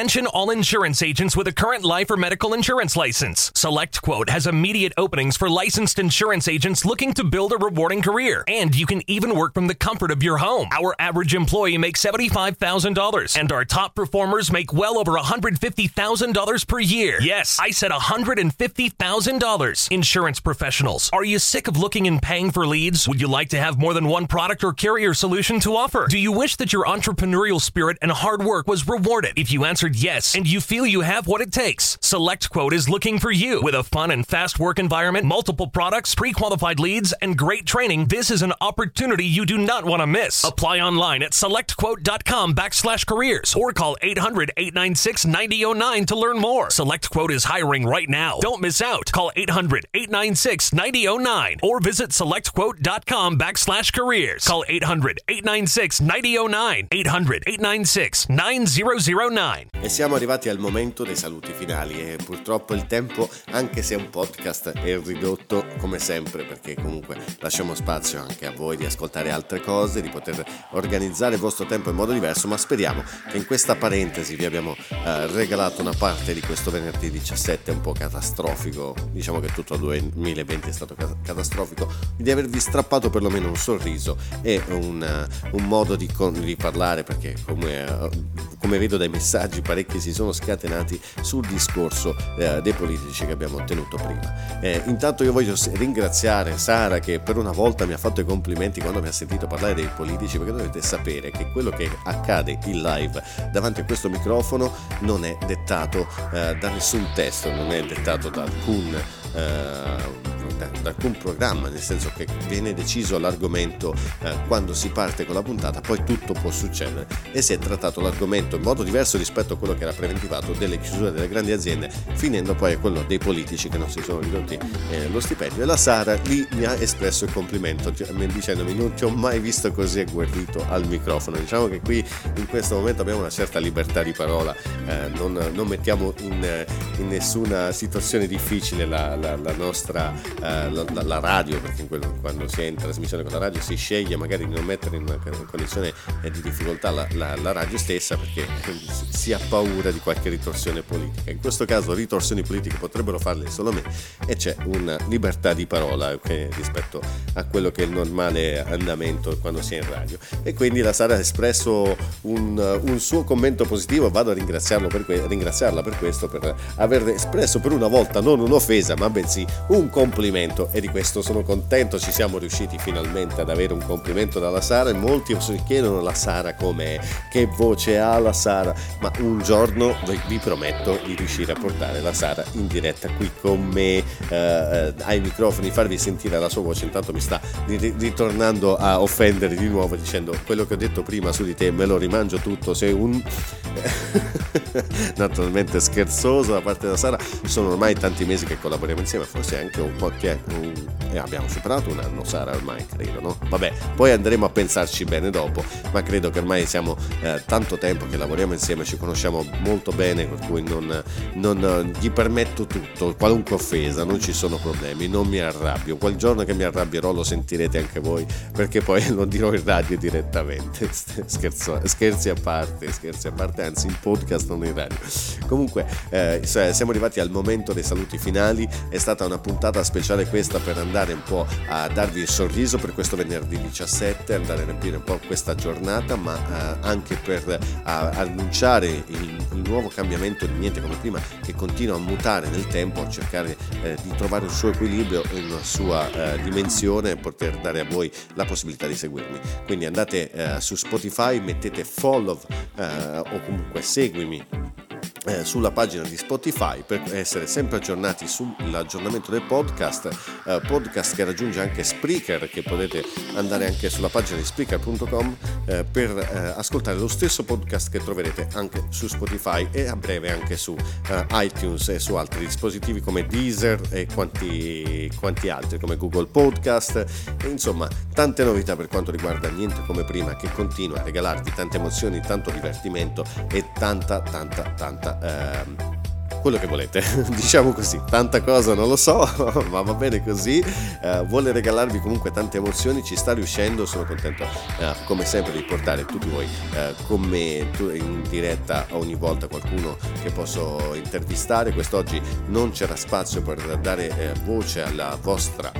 Attention all insurance agents with a current life or medical insurance license. Select Quote has immediate openings for licensed insurance agents looking to build a rewarding career. And you can even work from the comfort of your home. Our average employee makes $75,000, and our top performers make well over $150,000 per year. Yes, I said $150,000. Insurance professionals, are you sick of looking and paying for leads? Would you like to have more than one product or carrier solution to offer? Do you wish that your entrepreneurial spirit and hard work was rewarded? If you answer answered yes and you feel you have what it takes, SelectQuote is looking for you. With a fun and fast work environment, multiple products, pre qualified leads, and great training, this is an opportunity you do not want to miss. Apply online at selectquote.com backslash careers or call 800 896 9009 to learn more. SelectQuote is hiring right now. Don't miss out. Call 800 896 9009 or visit selectquote.com backslash careers. Call 800 896 9009. 800 896 9009. E siamo arrivati al momento dei saluti finali e purtroppo il tempo, anche se un podcast, è ridotto come sempre perché comunque lasciamo spazio anche a voi di ascoltare altre cose, di poter organizzare il vostro tempo in modo diverso, ma speriamo che in questa parentesi vi abbiamo eh, regalato una parte di questo venerdì 17 un po' catastrofico, diciamo che tutto il 2020 è stato catastrofico, di avervi strappato perlomeno un sorriso e un, un modo di, di, parlare perché come, come, vedo dai messaggi parecchi si sono scatenati sul discorso eh, dei politici che abbiamo ottenuto prima. Eh, intanto io voglio ringraziare Sara che per una volta mi ha fatto i complimenti quando mi ha sentito parlare dei politici perché dovete sapere che quello che accade in live davanti a questo microfono non è dettato eh, da nessun testo, non è dettato da alcun eh, da alcun programma, nel senso che viene deciso l'argomento eh, quando si parte con la puntata, poi tutto può succedere e si è trattato l'argomento in modo diverso rispetto a quello che era preventivato delle chiusure delle grandi aziende, finendo poi a quello dei politici che non si sono ridotti eh, lo stipendio. E la Sara lì mi ha espresso il complimento dicendomi non ti ho mai visto così agguerrito al microfono. Diciamo che qui in questo momento abbiamo una certa libertà di parola, eh, non, non, mettiamo in, in, nessuna situazione difficile la, la, la nostra eh, la, la, radio, perché quello, quando si è in trasmissione con la radio si sceglie magari di non mettere in una condizione eh, di difficoltà la, la, la radio stessa perché si ha paura di qualche ritorsione politica. In questo caso ritorsioni politiche potrebbero farle solo me e c'è una libertà di parola okay, rispetto a quello che è il normale andamento quando si è in radio. E quindi la Sara ha espresso un, un suo commento positivo, vado a ringraziarlo per que- ringraziarla per questo, per aver espresso per una volta non un'offesa ma bensì un complimento complimento e di questo sono contento, ci siamo riusciti finalmente ad avere un complimento dalla Sara e molti si chiedono la Sara com'è, che voce ha la Sara, ma un giorno vi prometto di riuscire a portare la Sara in diretta qui con me eh, ai microfoni, farvi sentire la sua voce, intanto mi sta ritornando a offendere di nuovo dicendo quello che ho detto prima su di te me lo rimangio tutto, sei un... naturalmente scherzoso da parte della Sara, sono ormai tanti mesi che collaboriamo insieme, forse anche un qualche e abbiamo superato un anno Sara ormai credo no? vabbè poi andremo a pensarci bene dopo ma credo che ormai siamo eh, tanto tempo che lavoriamo insieme ci conosciamo molto bene per cui non, non, gli permetto tutto qualunque offesa non ci sono problemi non mi arrabbio. Quel giorno che mi arrabbierò lo sentirete anche voi perché poi lo dirò in radio direttamente. Scherzo, scherzi a parte scherzi a parte anzi in podcast non radio comunque eh, siamo arrivati al momento dei saluti finali è stata una puntata speciale questa per andare un po' a darvi il sorriso per questo venerdì 17, andare a riempire un po' questa giornata, ma eh, anche per eh, annunciare il, il, nuovo cambiamento di niente come prima che continua a mutare nel tempo, a cercare eh, di trovare un suo equilibrio e una sua eh, dimensione e poter dare a voi la possibilità di seguirmi. Quindi andate eh, su Spotify, mettete follow o comunque seguimi eh, sulla pagina di Spotify per essere sempre aggiornati sull'aggiornamento del podcast, eh, podcast che raggiunge anche Spreaker, che potete andare anche sulla pagina di Spreaker.com eh, per eh, ascoltare lo stesso podcast che troverete anche su Spotify e a breve anche su eh, iTunes e su altri dispositivi come Deezer e quanti, quanti altri come Google Podcast. E insomma tante novità per quanto riguarda niente come prima che continua a regalarvi tante emozioni, tanto divertimento e tanta tanta tanta ehm, quello che volete, diciamo così, tanta cosa non lo so, ma va bene così, uh, vuole regalarvi comunque tante emozioni, ci sta riuscendo, sono contento uh, come sempre di portare tutti voi uh, con me in diretta ogni volta qualcuno che posso intervistare, quest'oggi non c'era spazio per dare voce vostra,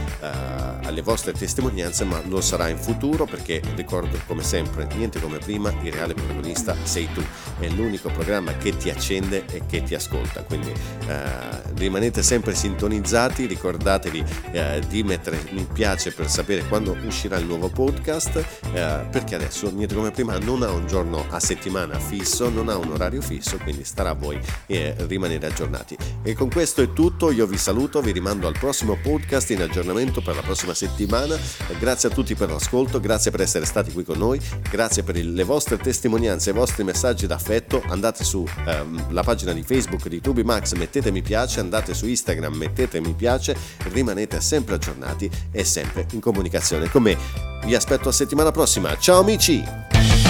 alle vostre testimonianze, ma lo sarà in futuro perché ricordo come sempre, niente come prima, il reale protagonista sei tu, è l'unico programma che ti accende e che ti ascolta. Diretta, quindi eh, rimanete sempre sintonizzati, ricordatevi eh, di mettere mi piace per sapere quando uscirà il nuovo podcast, eh, perché adesso niente come prima non ha un giorno a settimana fisso, non ha un orario fisso, quindi starà a voi eh, rimanere aggiornati. E con questo è tutto, io vi saluto, vi rimando al prossimo podcast in aggiornamento per la prossima settimana, grazie a tutti per l'ascolto, grazie per essere stati qui con noi, grazie per le vostre testimonianze, i vostri messaggi d'affetto, andate sulla ehm, pagina di Facebook di TubiMax, mettete mi piace, andate su Instagram, mettete mi piace, rimanete sempre aggiornati e sempre in comunicazione con me. Vi aspetto a settimana prossima, ciao amici!